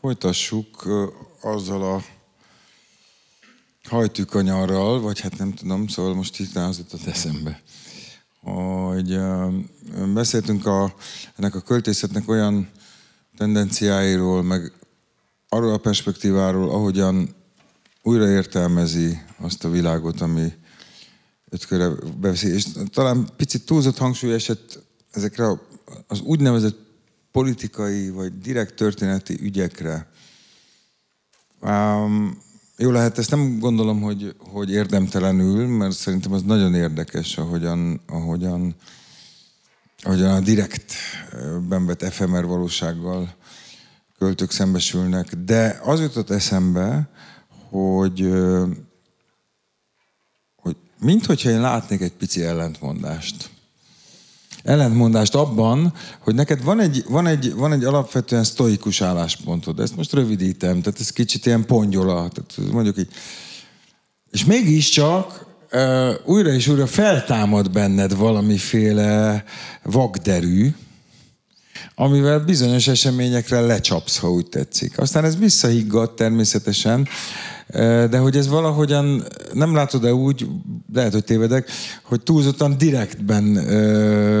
folytassuk ö, azzal a hajtűkanyarral, vagy hát nem tudom, szóval most itt az jutott eszembe, hogy ö, beszéltünk a, ennek a költészetnek olyan tendenciáiról, meg arról a perspektíváról, ahogyan újra értelmezi azt a világot, ami öt körre beveszi. És talán picit túlzott hangsúly esett ezekre az úgynevezett politikai vagy direkt történeti ügyekre. Um, jó lehet, ezt nem gondolom, hogy, hogy érdemtelenül, mert szerintem az nagyon érdekes, ahogyan, ahogyan, ahogyan a direktben vett efemer valósággal költők szembesülnek. De az jutott eszembe, hogy, hogy minthogyha én látnék egy pici ellentmondást ellentmondást abban, hogy neked van egy, van egy, van egy alapvetően sztoikus álláspontod. Ezt most rövidítem, tehát ez kicsit ilyen pongyola, tehát mondjuk így. És mégiscsak uh, újra és újra feltámad benned valamiféle vagderű, amivel bizonyos eseményekre lecsapsz, ha úgy tetszik. Aztán ez visszahiggad természetesen, de hogy ez valahogyan, nem látod-e úgy, lehet, hogy tévedek, hogy túlzottan direktben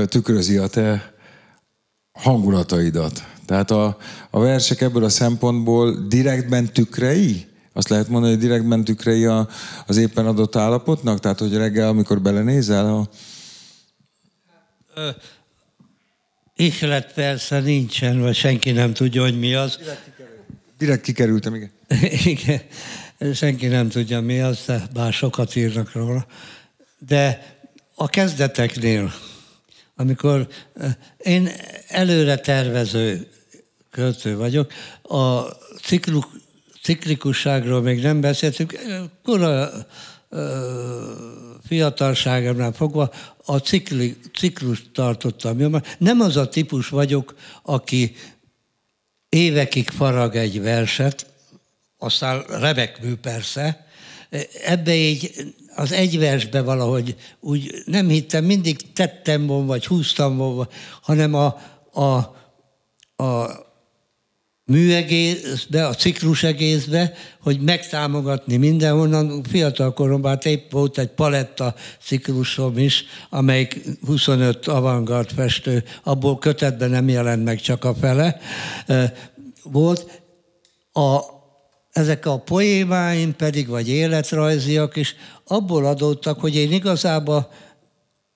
tükrözi a te hangulataidat. Tehát a, a versek ebből a szempontból direktben tükrei? Azt lehet mondani, hogy direktben tükrei a, az éppen adott állapotnak? Tehát, hogy reggel, amikor belenézel? A... Ihlet persze nincsen, vagy senki nem tudja, hogy mi az. Direkt kikerültem, igen. igen senki nem tudja mi az, de bár sokat írnak róla. De a kezdeteknél, amikor eh, én előre tervező költő vagyok, a cikluk, ciklikusságról még nem beszéltünk, kora eh, fiatalságemnál fogva a cikli, ciklust tartottam. Nem az a típus vagyok, aki évekig farag egy verset, aztán remekmű persze, ebbe így az egy versbe valahogy úgy nem hittem, mindig tettem volna, vagy húztam volna, hanem a, a, a műegészbe, a ciklus egészbe, hogy megtámogatni mindenhonnan. Fiatal koromban hát épp volt egy paletta ciklusom is, amelyik 25 avantgard festő, abból kötetben nem jelent meg csak a fele volt. A, ezek a poémáim pedig, vagy életrajziak is abból adódtak, hogy én igazából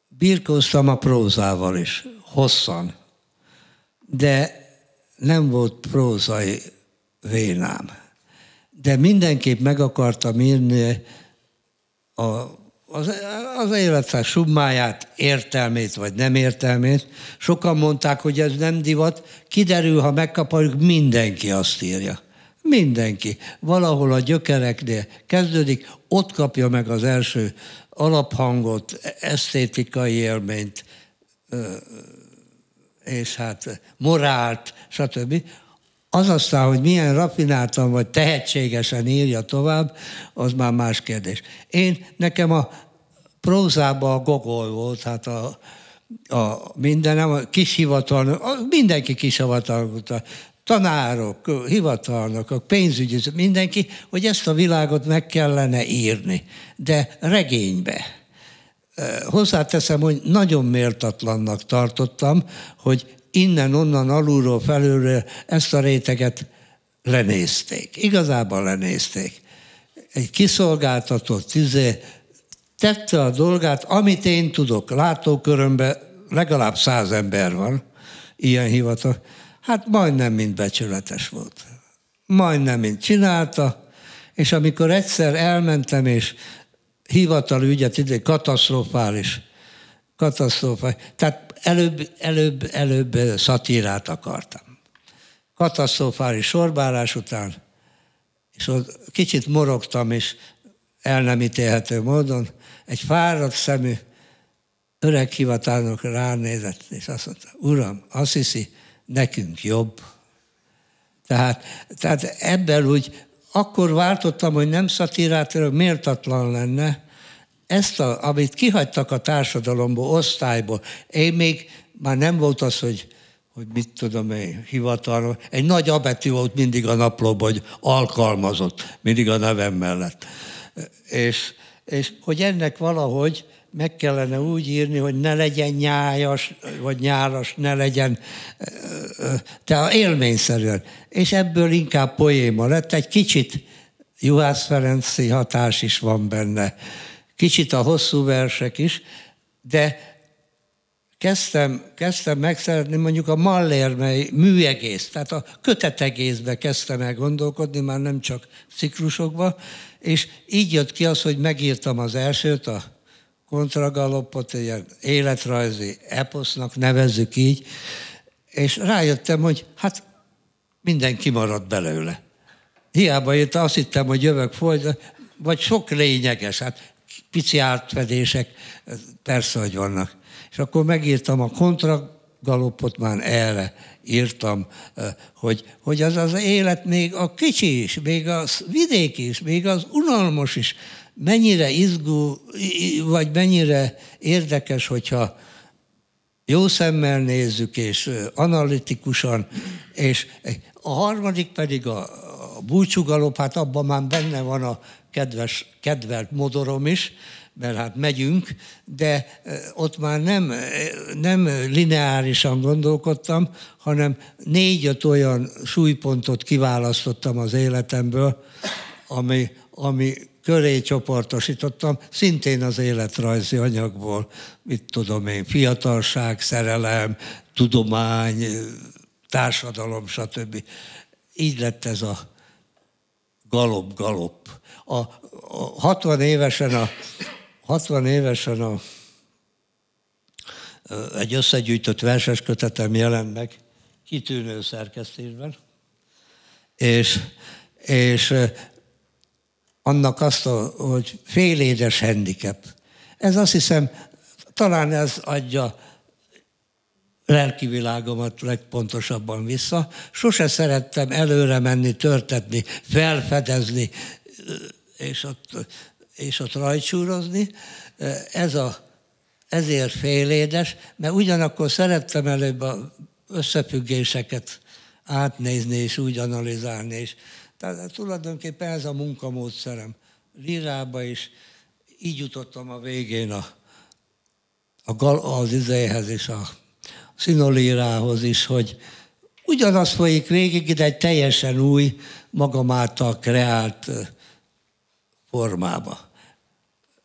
birkóztam a prózával is, hosszan. De nem volt prózai vénám. De mindenképp meg akartam írni a, az, az életek summáját, értelmét vagy nem értelmét. Sokan mondták, hogy ez nem divat. Kiderül, ha megkaparjuk, mindenki azt írja. Mindenki. Valahol a gyökereknél kezdődik, ott kapja meg az első alaphangot, esztétikai élményt, és hát morált, stb. Az aztán, hogy milyen rafináltan vagy tehetségesen írja tovább, az már más kérdés. Én, nekem a prózában a gogol volt, hát a, a mindenem, a kis hivatal, mindenki kis hivatal, tanárok, hivatalnokok, pénzügyi, mindenki, hogy ezt a világot meg kellene írni, de regénybe. Hozzáteszem, hogy nagyon méltatlannak tartottam, hogy innen, onnan, alulról, felülről ezt a réteget lenézték. Igazából lenézték. Egy kiszolgáltatott izé tette a dolgát, amit én tudok. Látókörömben legalább száz ember van, ilyen hivatal. Hát majdnem mind becsületes volt. Majdnem mind csinálta, és amikor egyszer elmentem, és hivatalügyet, ide katasztrofális, katasztrofális, tehát előbb, előbb, előbb szatírát akartam. Katasztrofális sorbálás után, és ott kicsit morogtam, és el nem ítélhető módon, egy fáradt szemű öreg hivatalnok ránézett, és azt mondta, uram, azt hiszi, nekünk jobb. Tehát, tehát ebben úgy, akkor váltottam, hogy nem szatírát, méltatlan lenne, ezt, a, amit kihagytak a társadalomból, osztályból, én még már nem volt az, hogy, hogy mit tudom én, hivatal, egy nagy abetű volt mindig a naplóban, hogy alkalmazott, mindig a nevem mellett. És, és hogy ennek valahogy meg kellene úgy írni, hogy ne legyen nyájas, vagy nyáras, ne legyen, te élményszerűen. És ebből inkább poéma lett, egy kicsit Juhász Ferenci hatás is van benne. Kicsit a hosszú versek is, de kezdtem, kezdtem megszeretni mondjuk a Mallér műegész, tehát a kötetegészbe kezdtem el gondolkodni, már nem csak ciklusokba, és így jött ki az, hogy megírtam az elsőt, a kontragalopot, ilyen életrajzi eposznak nevezzük így, és rájöttem, hogy hát minden kimaradt belőle. Hiába írta, azt hittem, hogy jövök folyt, vagy sok lényeges. Hát pici átfedések, persze, hogy vannak. És akkor megírtam a kontragalopot, már erre írtam, hogy, hogy az az élet még a kicsi is, még a vidék is, még az unalmas is, mennyire izgú, vagy mennyire érdekes, hogyha jó szemmel nézzük, és analitikusan, és a harmadik pedig a, a búcsúgalop, hát abban már benne van a kedves, kedvelt modorom is, mert hát megyünk, de ott már nem, nem lineárisan gondolkodtam, hanem négy-öt olyan súlypontot kiválasztottam az életemből, ami, ami köré csoportosítottam, szintén az életrajzi anyagból, mit tudom én, fiatalság, szerelem, tudomány, társadalom, stb. Így lett ez a galop-galop a, a 60 évesen a 60 évesen a, egy összegyűjtött verses kötetem jelent meg, kitűnő szerkesztésben, és, és annak azt, a, hogy félédes handicap. Ez azt hiszem, talán ez adja lelki világomat legpontosabban vissza. Sose szerettem előre menni, törtetni, felfedezni, és ott, és ott rajcsúrozni. Ez a, ezért félédes, mert ugyanakkor szerettem előbb a összefüggéseket átnézni és úgy analizálni. És tehát tulajdonképpen ez a munkamódszerem. Lírába is így jutottam a végén a, a gal, az izéhez és a szinolírához is, hogy ugyanaz folyik végig, de egy teljesen új, magam által kreált formába.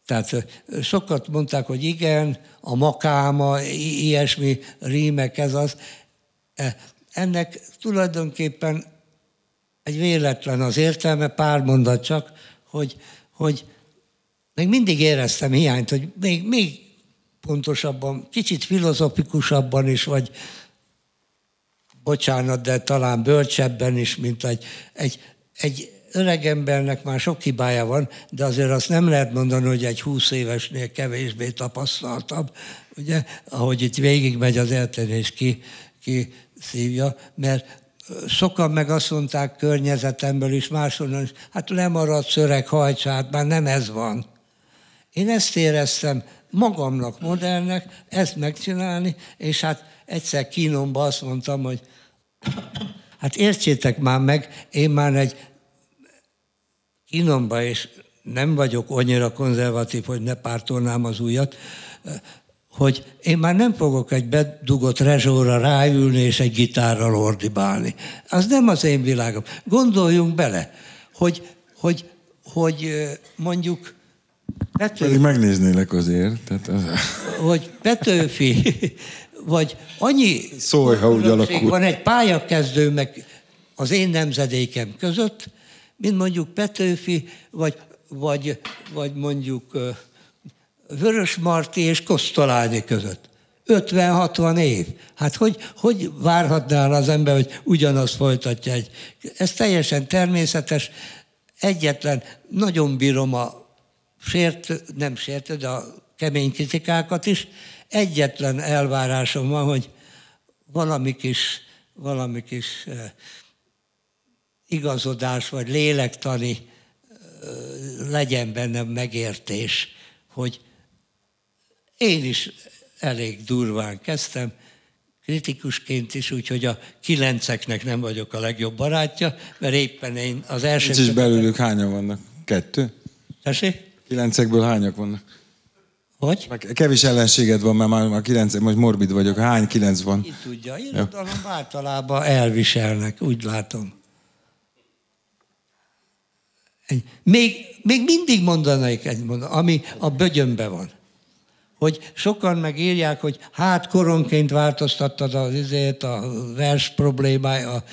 Tehát sokat mondták, hogy igen, a makáma, ilyesmi rímek, ez az. E, ennek tulajdonképpen egy véletlen az értelme, pár mondat csak, hogy, hogy még mindig éreztem hiányt, hogy még, még pontosabban, kicsit filozofikusabban is, vagy bocsánat, de talán bölcsebben is, mint egy, egy, egy öreg embernek már sok hibája van, de azért azt nem lehet mondani, hogy egy húsz évesnél kevésbé tapasztaltabb, ugye, ahogy itt végigmegy az eltenés ki, ki szívja, mert sokan meg azt mondták környezetemből is, máshonnan is, hát lemarad szöreg hajtsát, már nem ez van. Én ezt éreztem magamnak, modellnek, ezt megcsinálni, és hát egyszer kínomba azt mondtam, hogy hát értsétek már meg, én már egy kínomba, és nem vagyok annyira konzervatív, hogy ne pártolnám az újat, hogy én már nem fogok egy bedugott rezsóra ráülni és egy gitárral ordibálni. Az nem az én világom. Gondoljunk bele, hogy, hogy, hogy mondjuk Petőfi, Pedig megnéznélek azért. Tehát az... Hogy Petőfi, vagy annyi Szólj, ha úgy alakul. van egy pályakezdő meg az én nemzedékem között, mint mondjuk Petőfi, vagy, vagy, vagy mondjuk Vörös Marti és Kosztolányi között. 50-60 év. Hát hogy, hogy várhatnál az ember, hogy ugyanazt folytatja egy... Ez teljesen természetes. Egyetlen, nagyon bírom a sért, nem sért, de a kemény kritikákat is. Egyetlen elvárásom van, hogy valami kis, valami kis igazodás vagy lélektani legyen benne megértés, hogy én is elég durván kezdtem, kritikusként is, úgyhogy a kilenceknek nem vagyok a legjobb barátja, mert éppen én az első... És belőlük hányan vannak? Kettő? Tessék? Kilencekből hányak vannak? Hogy? Kevés ellenséged van, mert már a kilenc, most morbid vagyok. Hány kilenc van? Ki tudja, irodalom általában elviselnek, úgy látom. Még, még mindig mondanék egy mondat, ami a bögyönbe van. Hogy sokan megírják, hogy hát koronként változtattad az izét, a vers problémája, a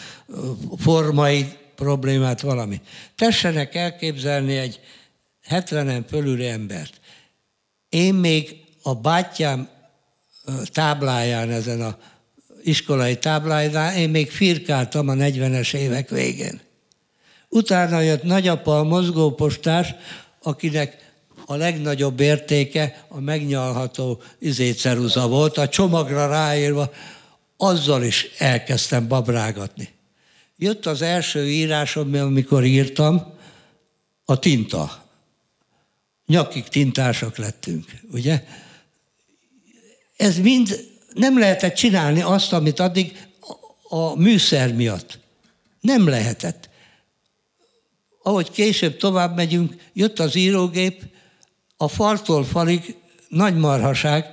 formai problémát, valami. Tessenek elképzelni egy 70-en fölüli embert. Én még a bátyám tábláján, ezen a iskolai tábláján, én még firkáltam a 40-es évek végén. Utána jött nagyapa a mozgópostás, akinek a legnagyobb értéke a megnyalható izéceruza volt, a csomagra ráírva, azzal is elkezdtem babrágatni. Jött az első írásom, amikor írtam, a tinta nyakig tintásak lettünk, ugye? Ez mind nem lehetett csinálni azt, amit addig a műszer miatt. Nem lehetett. Ahogy később tovább megyünk, jött az írógép, a faltól falig nagy marhaság,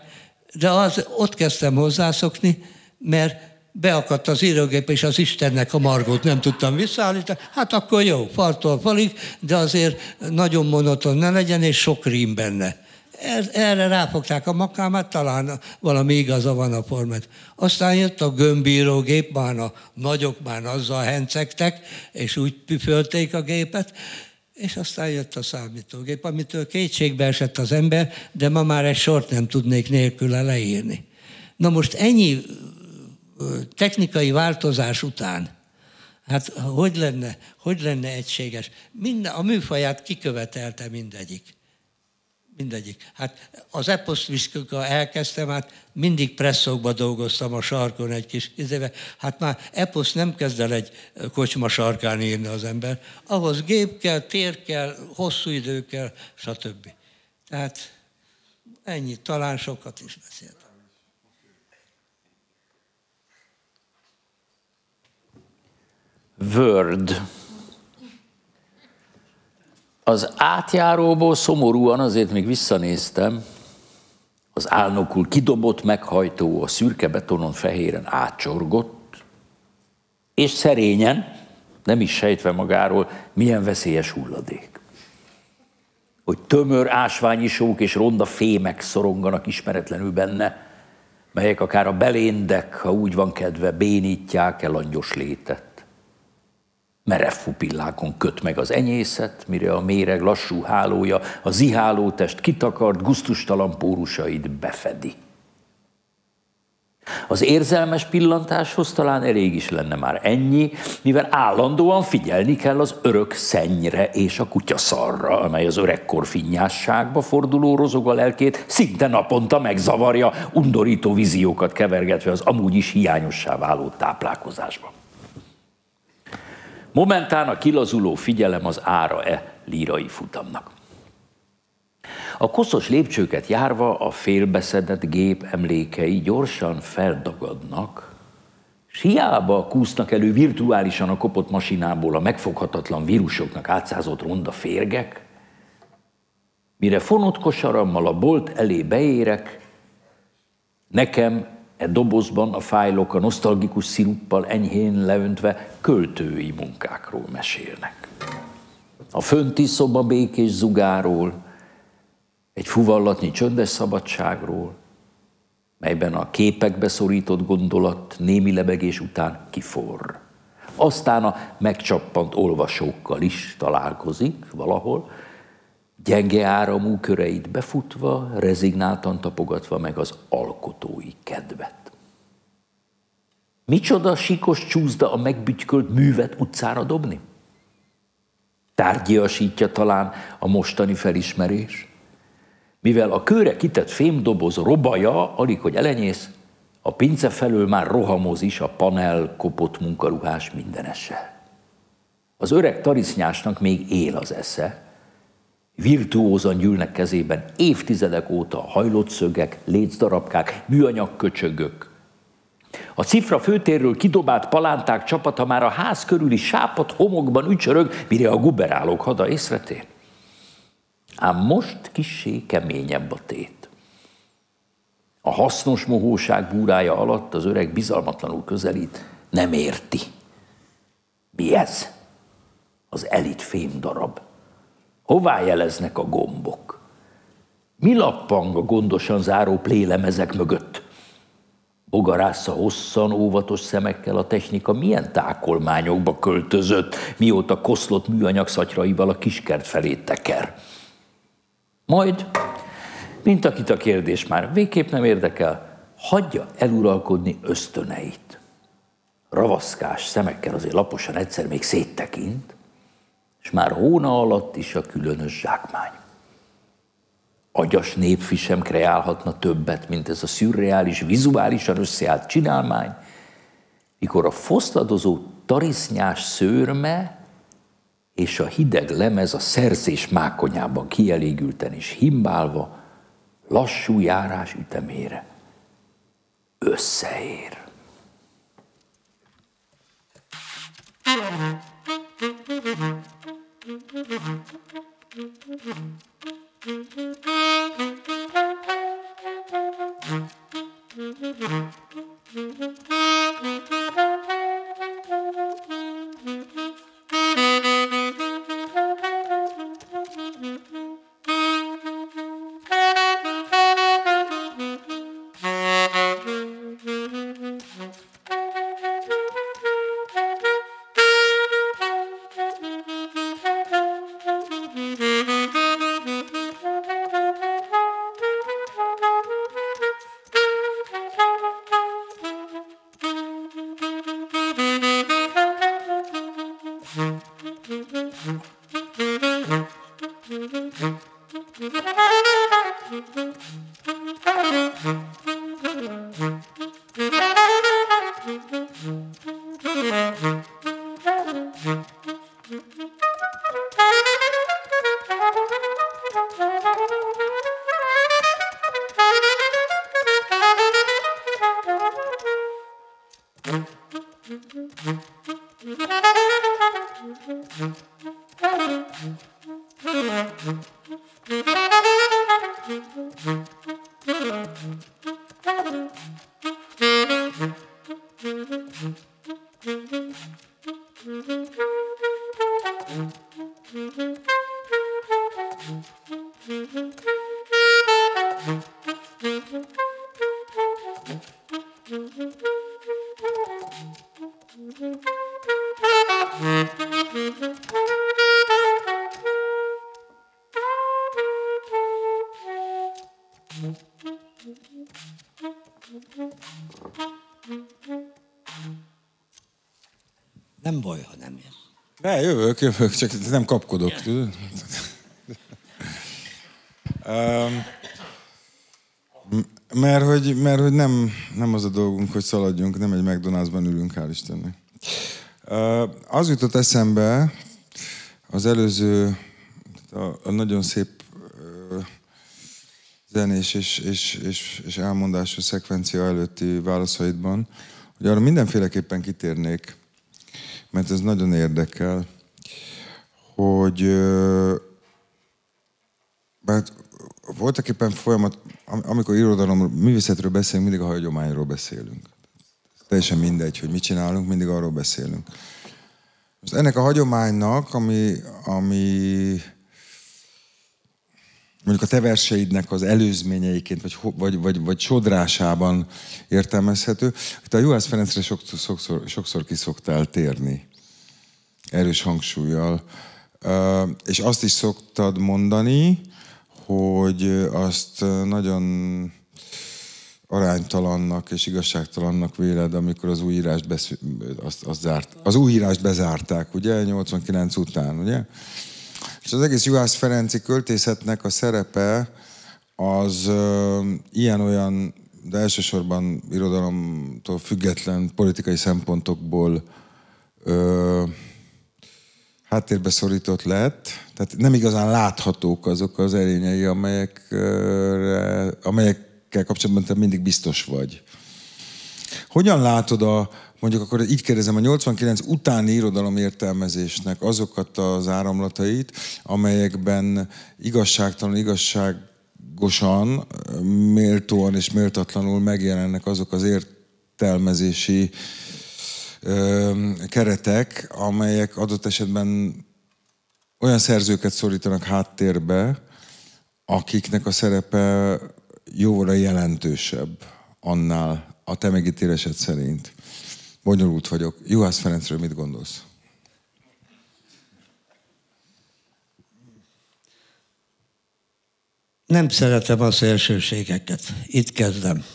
de az, ott kezdtem hozzászokni, mert beakadt az írógép, és az Istennek a margót nem tudtam visszaállítani, hát akkor jó, faltól falig, de azért nagyon monoton ne legyen, és sok rím benne. Er, erre ráfogták a makámát, talán valami igaza van a format. Aztán jött a gömbírógép, már a nagyok már azzal hencegtek, és úgy püfölték a gépet, és aztán jött a számítógép, amitől kétségbe esett az ember, de ma már egy sort nem tudnék nélküle leírni. Na most ennyi technikai változás után, hát hogy lenne, hogy lenne egységes? Minden, a műfaját kikövetelte mindegyik. Mindegyik. Hát az Eposzviszkika elkezdtem, hát mindig presszokba dolgoztam a sarkon egy kis izébe. Hát már Eposz nem kezd el egy kocsma sarkán írni az ember. Ahhoz gép kell, tér kell, hosszú idő kell, stb. Tehát ennyi, talán sokat is beszéltem. Word. Az átjáróból szomorúan azért még visszanéztem, az álnokul kidobott meghajtó a szürke betonon fehéren átcsorgott, és szerényen, nem is sejtve magáról, milyen veszélyes hulladék. Hogy tömör ásványi sók és ronda fémek szoronganak ismeretlenül benne, melyek akár a beléndek, ha úgy van kedve, bénítják el langyos létet merev pupillákon köt meg az enyészet, mire a méreg lassú hálója a ziháló test kitakart, guztustalan pórusait befedi. Az érzelmes pillantáshoz talán elég is lenne már ennyi, mivel állandóan figyelni kell az örök szennyre és a kutyaszarra, amely az öregkor finnyásságba forduló rozog a lelkét, szinte naponta megzavarja, undorító víziókat kevergetve az amúgy is hiányossá váló táplálkozásban. Momentán a kilazuló figyelem az ára-e lírai futamnak. A koszos lépcsőket járva a félbeszedett gép emlékei gyorsan feldagadnak, s hiába kúsznak elő virtuálisan a kopott masinából a megfoghatatlan vírusoknak átszázott ronda férgek, mire fonott kosarammal a bolt elé beérek, nekem E dobozban a fájlok a nosztalgikus sziruppal enyhén leöntve költői munkákról mesélnek. A fönti szoba békés zugáról, egy fuvallatnyi csöndes szabadságról, melyben a képekbe szorított gondolat némi lebegés után kiforr. Aztán a megcsappant olvasókkal is találkozik valahol, gyenge áramú köreit befutva, rezignáltan tapogatva meg az alkotói kedvet. Micsoda sikos csúszda a megbütykölt művet utcára dobni? Tárgyiasítja talán a mostani felismerés, mivel a kőre kitett fémdoboz robaja, alig hogy elenyész, a pince felől már rohamoz is a panel kopott munkaruhás mindenese. Az öreg tarisznyásnak még él az esze, virtuózan gyűlnek kezében évtizedek óta hajlott szögek, lécdarabkák, műanyag köcsögök. A cifra főtérről kidobált palánták csapata már a ház körüli sápat homokban ücsörög, mire a guberálók hada észretér. Ám most kissé keményebb a tét. A hasznos mohóság búrája alatt az öreg bizalmatlanul közelít, nem érti. Mi ez? Az elit fém darab. Hová jeleznek a gombok? Mi lappang a gondosan záró plélemezek mögött? Bogarásza hosszan, óvatos szemekkel a technika milyen tákolmányokba költözött, mióta koszlott műanyag szatyraival a kiskert felé teker. Majd, mint akit a kérdés már végképp nem érdekel, hagyja eluralkodni ösztöneit. Ravaszkás szemekkel azért laposan egyszer még széttekint, és már hóna alatt is a különös zsákmány. Agyas népfi sem kreálhatna többet, mint ez a szürreális, vizuálisan összeállt csinálmány, mikor a foszladozó tarisznyás szőrme és a hideg lemez a szerzés mákonyában kielégülten és himbálva lassú járás ütemére összeér. Mm-hmm. Mm-hmm. Nem baj, ha nem jön. Ne, jövök, jövök, csak nem kapkodok. Um, mert hogy, mert hogy nem, nem az a dolgunk, hogy szaladjunk, nem egy McDonald'sban ülünk, hál' Istennek. Az jutott eszembe az előző, a, a nagyon szép zenés és, és, és, és elmondásos szekvencia előtti válaszaidban, hogy arra mindenféleképpen kitérnék, mert ez nagyon érdekel, hogy mert voltak éppen folyamat, am- amikor irodalomról, művészetről beszélünk, mindig a hagyományról beszélünk. Teljesen mindegy, hogy mit csinálunk, mindig arról beszélünk. Most ennek a hagyománynak, ami, ami mondjuk a te verseidnek az előzményeiként, vagy, vagy, vagy, vagy sodrásában értelmezhető. Te a Juhász Ferencre sokszor, sokszor, sokszor ki szoktál térni, erős hangsúlyjal. És azt is szoktad mondani, hogy azt nagyon aránytalannak és igazságtalannak véled, amikor az új írást, besz, azt, azt zárt, az új írást bezárták, ugye, 89 után, ugye? És az egész Juhász Ferenci költészetnek a szerepe az ilyen-olyan, de elsősorban irodalomtól független politikai szempontokból ö, háttérbe szorított lett, tehát nem igazán láthatók azok az erényei, amelyek, amelyekkel kapcsolatban te mindig biztos vagy. Hogyan látod a, mondjuk akkor így kérdezem, a 89 utáni irodalom értelmezésnek azokat az áramlatait, amelyekben igazságtalan, igazságosan, méltóan és méltatlanul megjelennek azok az értelmezési ö, keretek, amelyek adott esetben olyan szerzőket szorítanak háttérbe, akiknek a szerepe jóra jelentősebb annál a te megítélésed szerint. Bonyolult vagyok. Juhász Ferencről mit gondolsz? Nem szeretem a szélsőségeket. Itt kezdem.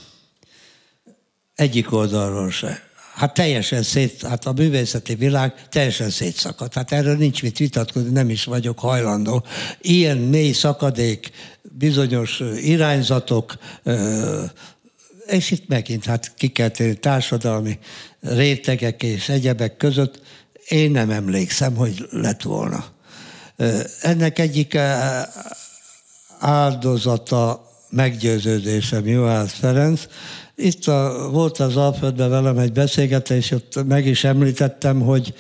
Egyik oldalról se. Hát teljesen szét, hát a művészeti világ teljesen szétszakadt. Hát erről nincs mit vitatkozni, nem is vagyok hajlandó. Ilyen mély szakadék, bizonyos irányzatok, és itt megint hát ki kell térni társadalmi rétegek és egyebek között. Én nem emlékszem, hogy lett volna. Ö, Ennek egyik eh, áldozata meggyőződésem Juhász Ferenc. Itt a, volt az Alföldben velem egy beszélgetés, ott meg is említettem, hogy,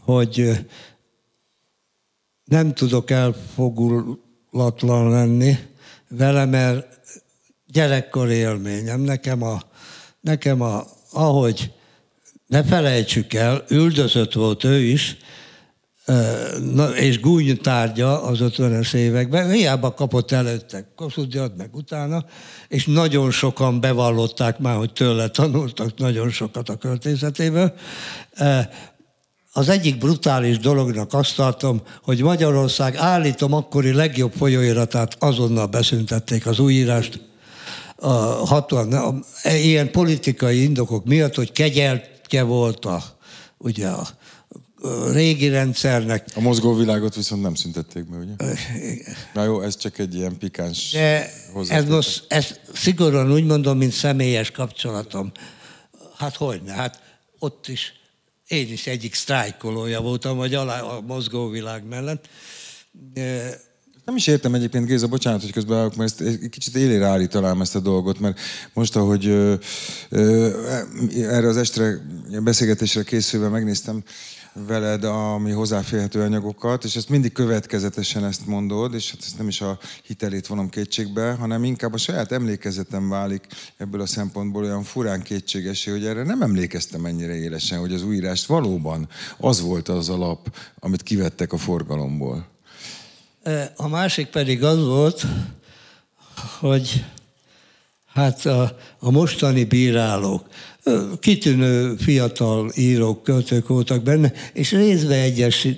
hogy nem tudok elfogulatlan lenni vele, mert gyerekkori élményem. Nekem, a, nekem a, ahogy ne felejtsük el, üldözött volt ő is, és gúny tárgya az 50-es években, hiába kapott előtte Kossuth meg utána, és nagyon sokan bevallották már, hogy tőle tanultak nagyon sokat a költészetéből. Az egyik brutális dolognak azt tartom, hogy Magyarország állítom akkori legjobb folyóiratát azonnal beszüntették az újírást, a 60, a, ilyen politikai indokok miatt, hogy kegyeltje volt a, ugye a, régi rendszernek. A mozgóvilágot viszont nem szüntették be, ugye? Na jó, ez csak egy ilyen pikáns De ez most, ezt szigorúan úgy mondom, mint személyes kapcsolatom. Hát hogyne, hát ott is én is egyik sztrájkolója voltam, vagy alá a mozgóvilág mellett. Nem is értem egyébként, Géza, bocsánat, hogy közben mert ezt egy kicsit élére állítanám ezt a dolgot, mert most, ahogy ö, ö, erre az estre beszélgetésre készülve megnéztem veled a mi hozzáférhető anyagokat, és ezt mindig következetesen ezt mondod, és hát ezt nem is a hitelét vonom kétségbe, hanem inkább a saját emlékezetem válik ebből a szempontból olyan furán kétségesé, hogy erre nem emlékeztem ennyire élesen, hogy az újírást valóban az volt az alap, amit kivettek a forgalomból. A másik pedig az volt, hogy hát a, a mostani bírálók, kitűnő fiatal írók, költők voltak benne, és részbe egyes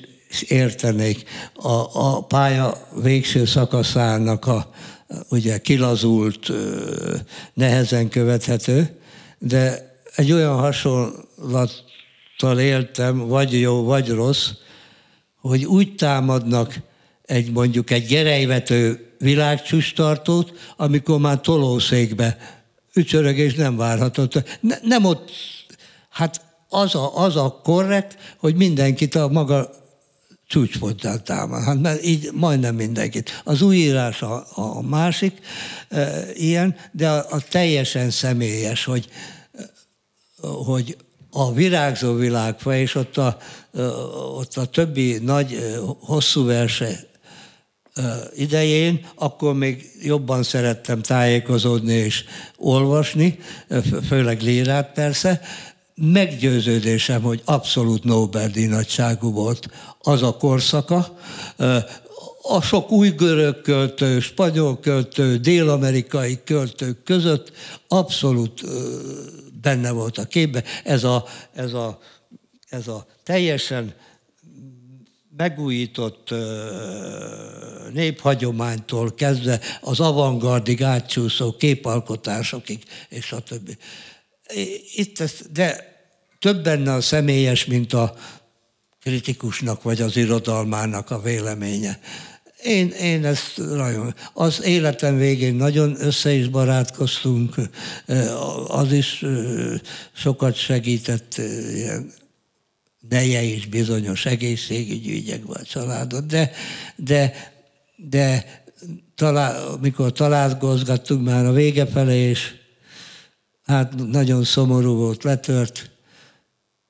értenék a, a pálya végső szakaszának a ugye kilazult, nehezen követhető, de egy olyan hasonlattal éltem, vagy jó, vagy rossz, hogy úgy támadnak egy mondjuk egy gerejvető világcsústartót, amikor már tolószékbe ücsörög és nem várhatott. Ne, nem ott, hát az a, az a korrekt, hogy mindenkit a maga csúcspontján támad. Hát mert így majdnem mindenkit. Az újírás a, a másik e, ilyen, de a, a teljesen személyes, hogy, hogy a virágzó világfa, és ott a, ott a többi nagy, hosszú verse idején, akkor még jobban szerettem tájékozódni és olvasni, főleg lírát persze, meggyőződésem, hogy abszolút Nobel-díj nagyságú volt az a korszaka. A sok új görög költő, spanyol költő, dél-amerikai költők között abszolút benne volt a képbe. Ez a, ez a, ez a teljesen megújított néphagyománytól kezdve az avantgardig átcsúszó képalkotásokig, és a többi. Itt ez, de több benne a személyes, mint a kritikusnak vagy az irodalmának a véleménye. Én, én ezt nagyon... Az életem végén nagyon össze is barátkoztunk, az is sokat segített ilyen neje is bizonyos egészségügyi ügyekben a családot, de, de, de talál, mikor találkozgattunk már a vége felé, és hát nagyon szomorú volt, letört,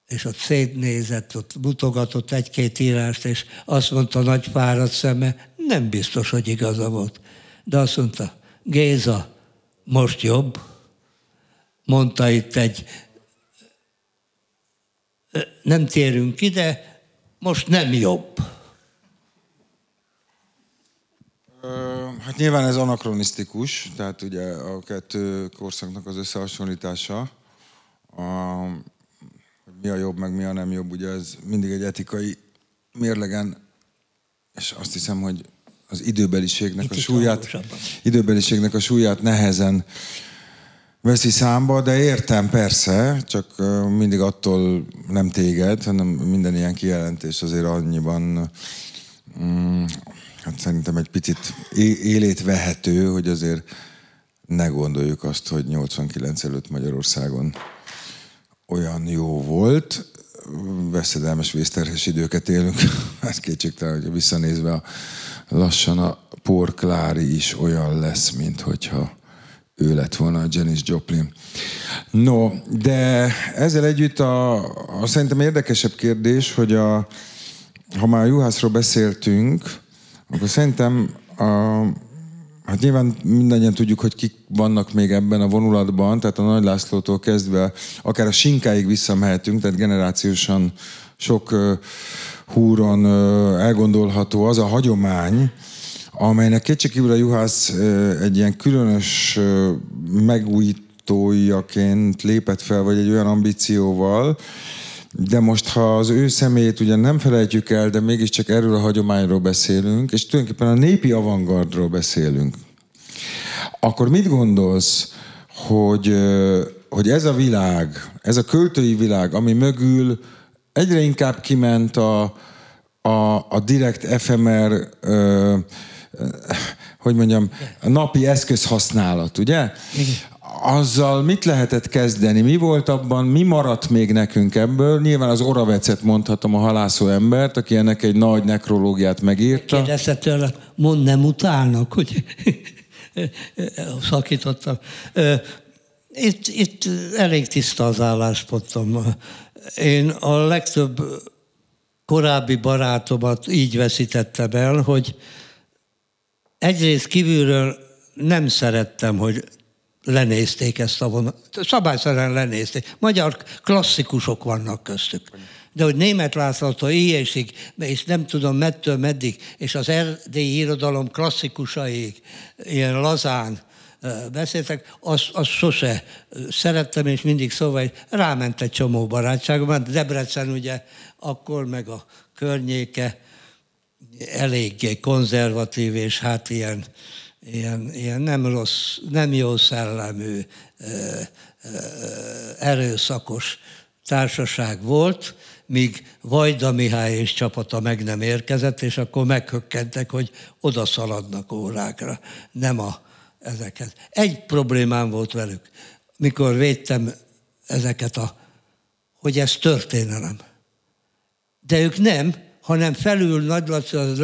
és ott szétnézett, ott mutogatott egy-két írást, és azt mondta nagy fáradt szeme, nem biztos, hogy igaza volt. De azt mondta, Géza, most jobb. Mondta itt egy nem térünk ide, most nem jobb. Hát nyilván ez anakronisztikus, tehát ugye a kettő korszaknak az összehasonlítása, a, hogy mi a jobb, meg mi a nem jobb, ugye ez mindig egy etikai mérlegen, és azt hiszem, hogy az időbeliségnek Itt a súlyát, időbeliségnek a súlyát nehezen veszi számba, de értem persze, csak mindig attól nem téged, hanem minden ilyen kijelentés azért annyiban mm, hát szerintem egy picit élét vehető, hogy azért ne gondoljuk azt, hogy 89 előtt Magyarországon olyan jó volt. Veszedelmes vészterhes időket élünk. Ez kétségtelen, hogy visszanézve lassan a porklári is olyan lesz, mint hogyha ő lett volna a Janis Joplin. No, de ezzel együtt a, a szerintem érdekesebb kérdés, hogy a, ha már a juhászról beszéltünk, akkor szerintem a, Hát nyilván mindannyian tudjuk, hogy kik vannak még ebben a vonulatban, tehát a Nagy Lászlótól kezdve akár a Sinkáig visszamehetünk, tehát generációsan sok uh, húron uh, elgondolható az a hagyomány, amelynek kétségkívül a juhász egy ilyen különös megújítójaként lépett fel, vagy egy olyan ambícióval, de most, ha az ő személyét ugye nem felejtjük el, de mégiscsak erről a hagyományról beszélünk, és tulajdonképpen a népi avantgardról beszélünk, akkor mit gondolsz, hogy, hogy ez a világ, ez a költői világ, ami mögül egyre inkább kiment a, a, a direkt efemer hogy mondjam, a napi eszközhasználat, ugye? azzal mit lehetett kezdeni? Mi volt abban, mi maradt még nekünk ebből? Nyilván az Oravecet mondhatom, a halászó embert, aki ennek egy nagy nekrológiát megírta. Kérdezte tőle, mond nem utálnak, hogy szakítottam. Itt, itt elég tiszta az álláspontom. Én a legtöbb korábbi barátomat így veszítettem el, hogy egyrészt kívülről nem szerettem, hogy lenézték ezt a vonat. Szabályszerűen lenézték. Magyar klasszikusok vannak köztük. De hogy német Lászlótól éjjelsig, és nem tudom mettől meddig, és az erdélyi irodalom klasszikusaig ilyen lazán beszéltek, azt, az sose szerettem, és mindig szóval hogy ráment egy csomó barátságom. Debrecen ugye akkor, meg a környéke eléggé konzervatív, és hát ilyen, ilyen, ilyen nem rossz, nem jó szellemű, erőszakos társaság volt, míg Vajda Mihály és csapata meg nem érkezett, és akkor meghökkentek, hogy oda szaladnak órákra, nem a ezeket. Egy problémám volt velük, mikor védtem ezeket a, hogy ez történelem. De ők nem, hanem felül Nagy Laci az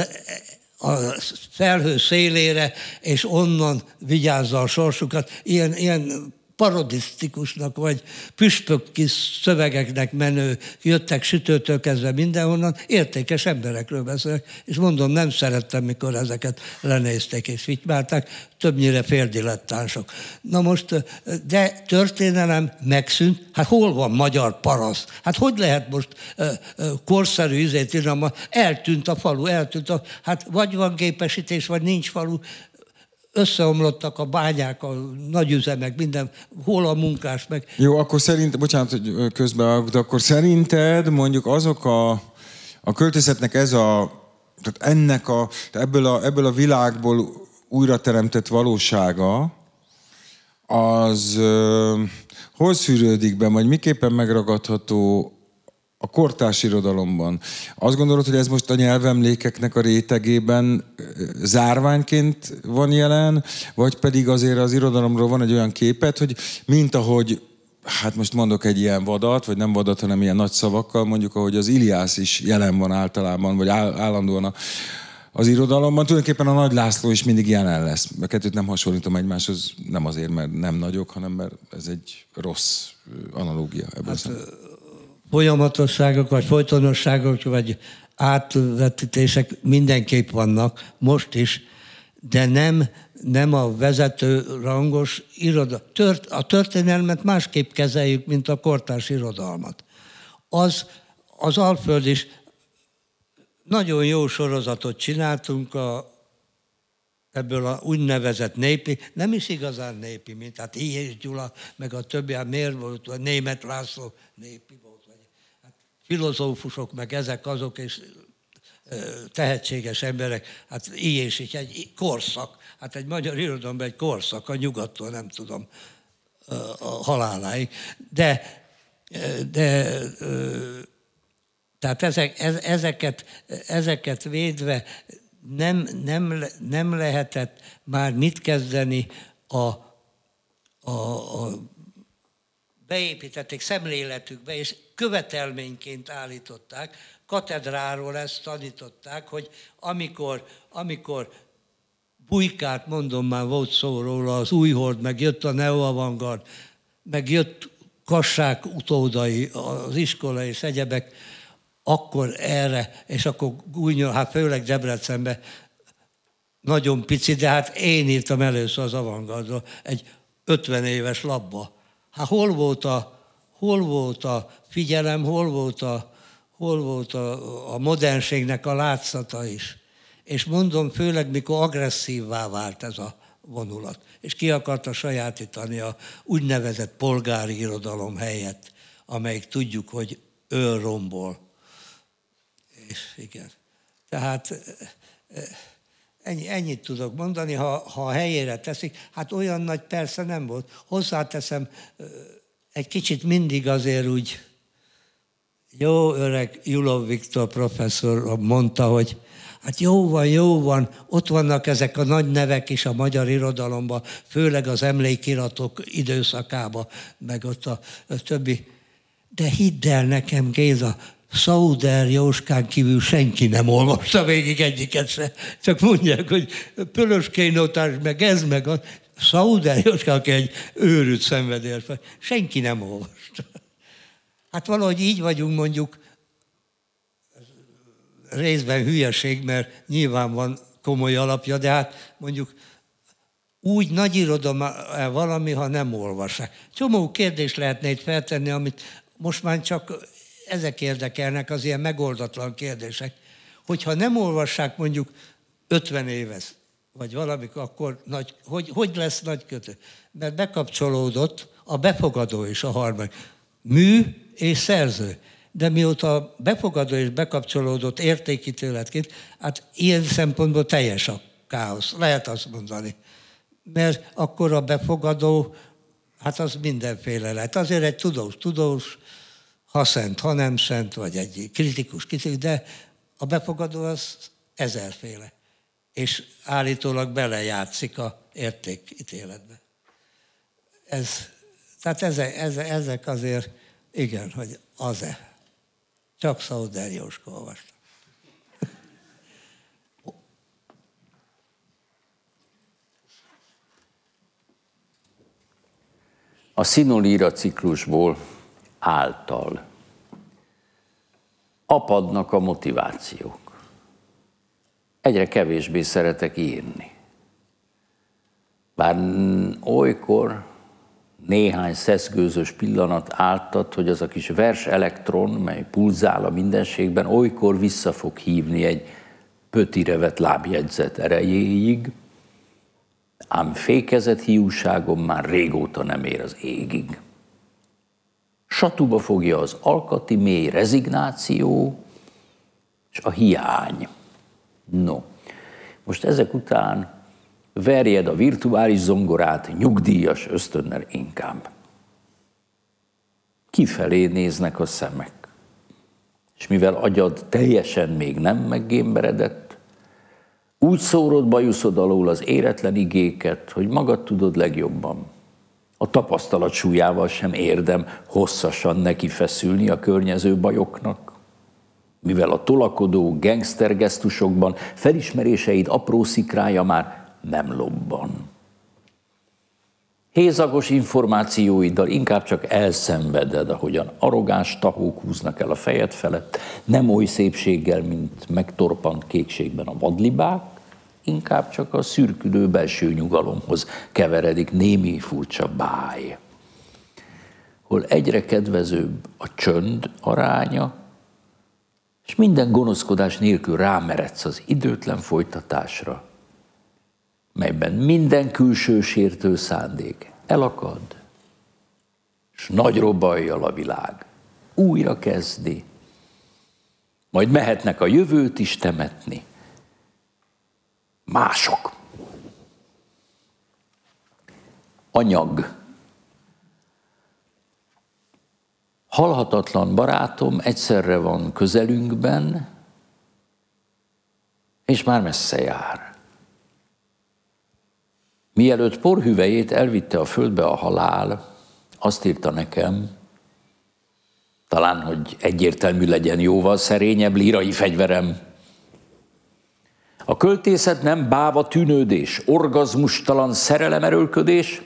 a felhő szélére, és onnan vigyázza a sorsukat. Ilyen, ilyen parodisztikusnak, vagy püspök kis szövegeknek menő, jöttek sütőtől kezdve mindenhonnan, értékes emberekről beszélek, és mondom, nem szerettem, mikor ezeket lenézték és fitymálták, többnyire féldilettánsok. Na most, de történelem megszűnt, hát hol van magyar paraszt? Hát hogy lehet most korszerű izét írni, eltűnt a falu, eltűnt a, hát vagy van gépesítés, vagy nincs falu, összeomlottak a bányák, a nagyüzemek, minden, hol a munkás meg. Jó, akkor szerint, bocsánat, hogy közben, de akkor szerinted mondjuk azok a, a költészetnek ez a, tehát ennek a, ebből a, ebből a világból újra teremtett valósága, az uh, hol szűrődik be, vagy miképpen megragadható a kortárs irodalomban. Azt gondolod, hogy ez most a nyelvemlékeknek a rétegében zárványként van jelen, vagy pedig azért az irodalomról van egy olyan képet, hogy mint ahogy hát most mondok egy ilyen vadat, vagy nem vadat, hanem ilyen nagy szavakkal, mondjuk ahogy az Iliász is jelen van általában, vagy állandóan a, az irodalomban. Tulajdonképpen a Nagy László is mindig jelen lesz. A kettőt nem hasonlítom egymáshoz, nem azért, mert nem nagyok, hanem mert ez egy rossz analógia. Ebből hát, folyamatosságok, vagy folytonosságok, vagy átvetítések mindenképp vannak, most is, de nem, nem a vezető rangos iroda. Tört, a történelmet másképp kezeljük, mint a kortárs irodalmat. Az, az Alföld is nagyon jó sorozatot csináltunk a, ebből a úgynevezett népi, nem is igazán népi, mint hát I. és Gyula, meg a többi, hát miért volt a német László népi filozófusok, meg ezek azok, és tehetséges emberek, hát így és így egy korszak, hát egy magyar irodalomban egy korszak, a nyugattól nem tudom, a haláláig. De, de tehát ezek, ezeket, ezeket védve nem, nem, nem lehetett már mit kezdeni a, a, a beépítették szemléletükbe, és követelményként állították, katedráról ezt tanították, hogy amikor, amikor bujkát, mondom már, volt szó róla, az újhord, meg jött a neoavangard, meg jött kassák utódai, az iskola és egyebek, akkor erre, és akkor gúnyol, hát főleg Debrecenbe, nagyon pici, de hát én írtam először az avantgardról egy 50 éves labba. Hát hol volt a, hol volt a figyelem, hol volt a, hol volt a, a modernségnek a látszata is. És mondom, főleg mikor agresszívvá vált ez a vonulat, és ki akarta sajátítani a úgynevezett polgári irodalom helyett, amelyik tudjuk, hogy rombol. És igen. Tehát ennyi, ennyit tudok mondani, ha, ha a helyére teszik. Hát olyan nagy persze nem volt. Hozzáteszem, egy kicsit mindig azért úgy jó öreg Julov Viktor professzor mondta, hogy Hát jó van, jó van, ott vannak ezek a nagy nevek is a magyar irodalomban, főleg az emlékiratok időszakában, meg ott a, a többi. De hidd el nekem, Géza, Szauder Jóskán kívül senki nem olvasta végig egyiket se. Csak mondják, hogy Pölöskénotás, meg ez, meg az. Szauder Jóskán, aki egy őrült szenvedélyes, senki nem olvasta. Hát valahogy így vagyunk mondjuk részben hülyeség, mert nyilván van komoly alapja, de hát mondjuk úgy nagy irodalom valami, ha nem olvassák. Csomó kérdést lehetne itt feltenni, amit most már csak ezek érdekelnek, az ilyen megoldatlan kérdések. Hogyha nem olvassák mondjuk 50 éves, vagy valamikor, akkor nagy, hogy, hogy lesz nagy kötő? Mert bekapcsolódott a befogadó és a harmadik. Mű és szerző de mióta a befogadó és bekapcsolódott értékítéletként, hát ilyen szempontból teljes a káosz, lehet azt mondani. Mert akkor a befogadó, hát az mindenféle lehet. Azért egy tudós, tudós, ha szent, ha nem szent, vagy egy kritikus, kritikus, de a befogadó az ezerféle. És állítólag belejátszik a értékítéletbe. Ez, tehát ezek, ezek azért, igen, hogy az-e. Csak Szauder Jóska olvasta. A szinolíra ciklusból által apadnak a motivációk. Egyre kevésbé szeretek írni. Bár olykor néhány szeszgőzös pillanat áltat, hogy az a kis vers elektron, mely pulzál a mindenségben, olykor vissza fog hívni egy pötirevet lábjegyzet erejéig, ám fékezett hiúságom már régóta nem ér az égig. Satuba fogja az alkati mély rezignáció és a hiány. No, most ezek után verjed a virtuális zongorát nyugdíjas ösztönnel inkább. Kifelé néznek a szemek. És mivel agyad teljesen még nem meggémberedett, úgy szórod bajuszod alól az éretlen igéket, hogy magad tudod legjobban. A tapasztalat súlyával sem érdem hosszasan neki feszülni a környező bajoknak. Mivel a tolakodó gangstergesztusokban felismeréseid apró szikrája már nem lobban. Hézagos információiddal inkább csak elszenveded, ahogyan arrogáns tahók húznak el a fejed felett, nem oly szépséggel, mint megtorpant kékségben a vadlibák, inkább csak a szürkülő belső nyugalomhoz keveredik némi furcsa báj. Hol egyre kedvezőbb a csönd aránya, és minden gonoszkodás nélkül rámeredsz az időtlen folytatásra, melyben minden külső sértő szándék elakad, és nagy robajjal a világ újra kezdi, majd mehetnek a jövőt is temetni. Mások. Anyag. Halhatatlan barátom egyszerre van közelünkben, és már messze jár. Mielőtt porhüvejét elvitte a földbe a halál, azt írta nekem, talán, hogy egyértelmű legyen jóval szerényebb lírai fegyverem. A költészet nem báva tűnődés, orgazmustalan szerelemerőlködés,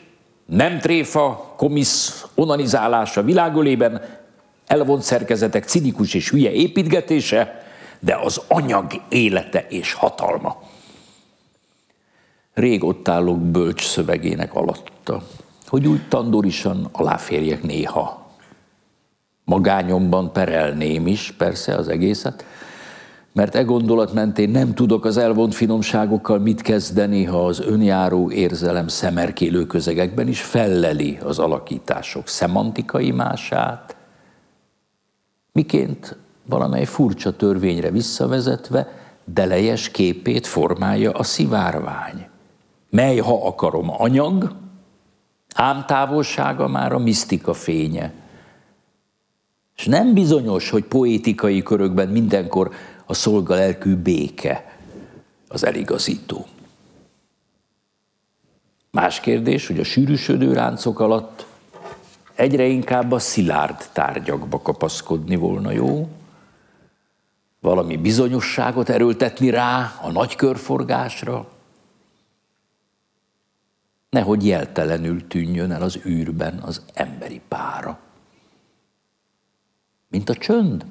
nem tréfa, komisz, onanizálása világölében, elvont szerkezetek cinikus és hülye építgetése, de az anyag élete és hatalma. Rég ott állok bölcs szövegének alatta, hogy úgy tandorisan aláférjek néha. Magányomban perelném is, persze az egészet, mert e gondolat mentén nem tudok az elvont finomságokkal mit kezdeni, ha az önjáró érzelem szemerkélő közegekben is felleli az alakítások szemantikai mását, miként valamely furcsa törvényre visszavezetve delejes képét formálja a szivárvány mely, ha akarom, anyag, ám távolsága már a misztika fénye. És nem bizonyos, hogy poétikai körökben mindenkor a szolgalelkű béke az eligazító. Más kérdés, hogy a sűrűsödő ráncok alatt egyre inkább a szilárd tárgyakba kapaszkodni volna jó, valami bizonyosságot erőltetni rá a nagy körforgásra, nehogy jeltelenül tűnjön el az űrben az emberi pára. Mint a csönd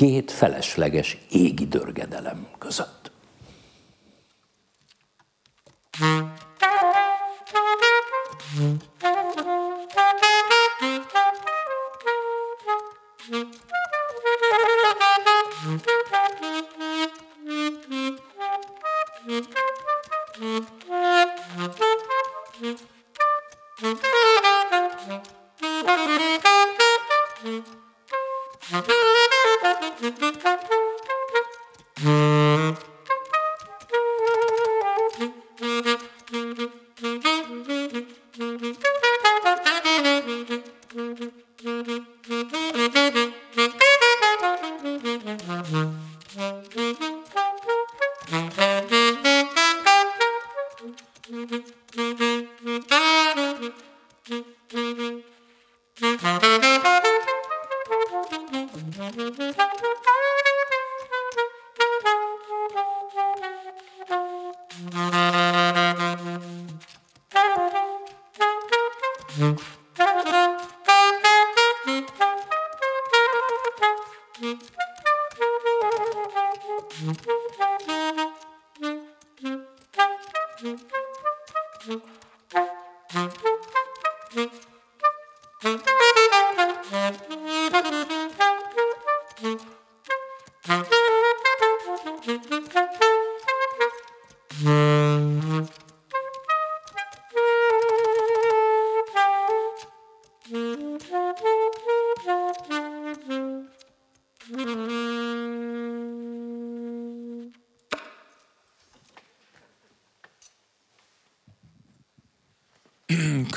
két felesleges égi dörgedelem között.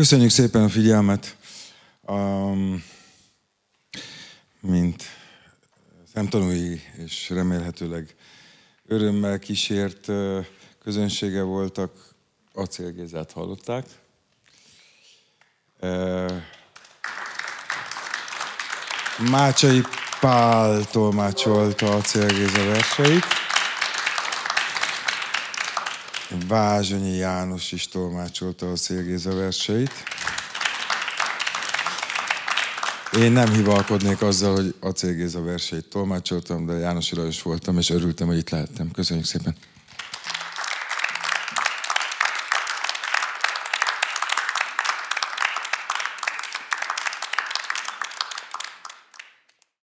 Köszönjük szépen a figyelmet. Um, mint szemtanúi és remélhetőleg örömmel kísért közönsége voltak, acélgézát hallották. Mácsai Pál tolmácsolta a célgéza verseit. Vázsonyi János is tolmácsolta a Szélgéza verseit. Én nem hivalkodnék azzal, hogy a Célgéza verseit tolmácsoltam, de János Lajos voltam, és örültem, hogy itt lehettem. Köszönjük szépen!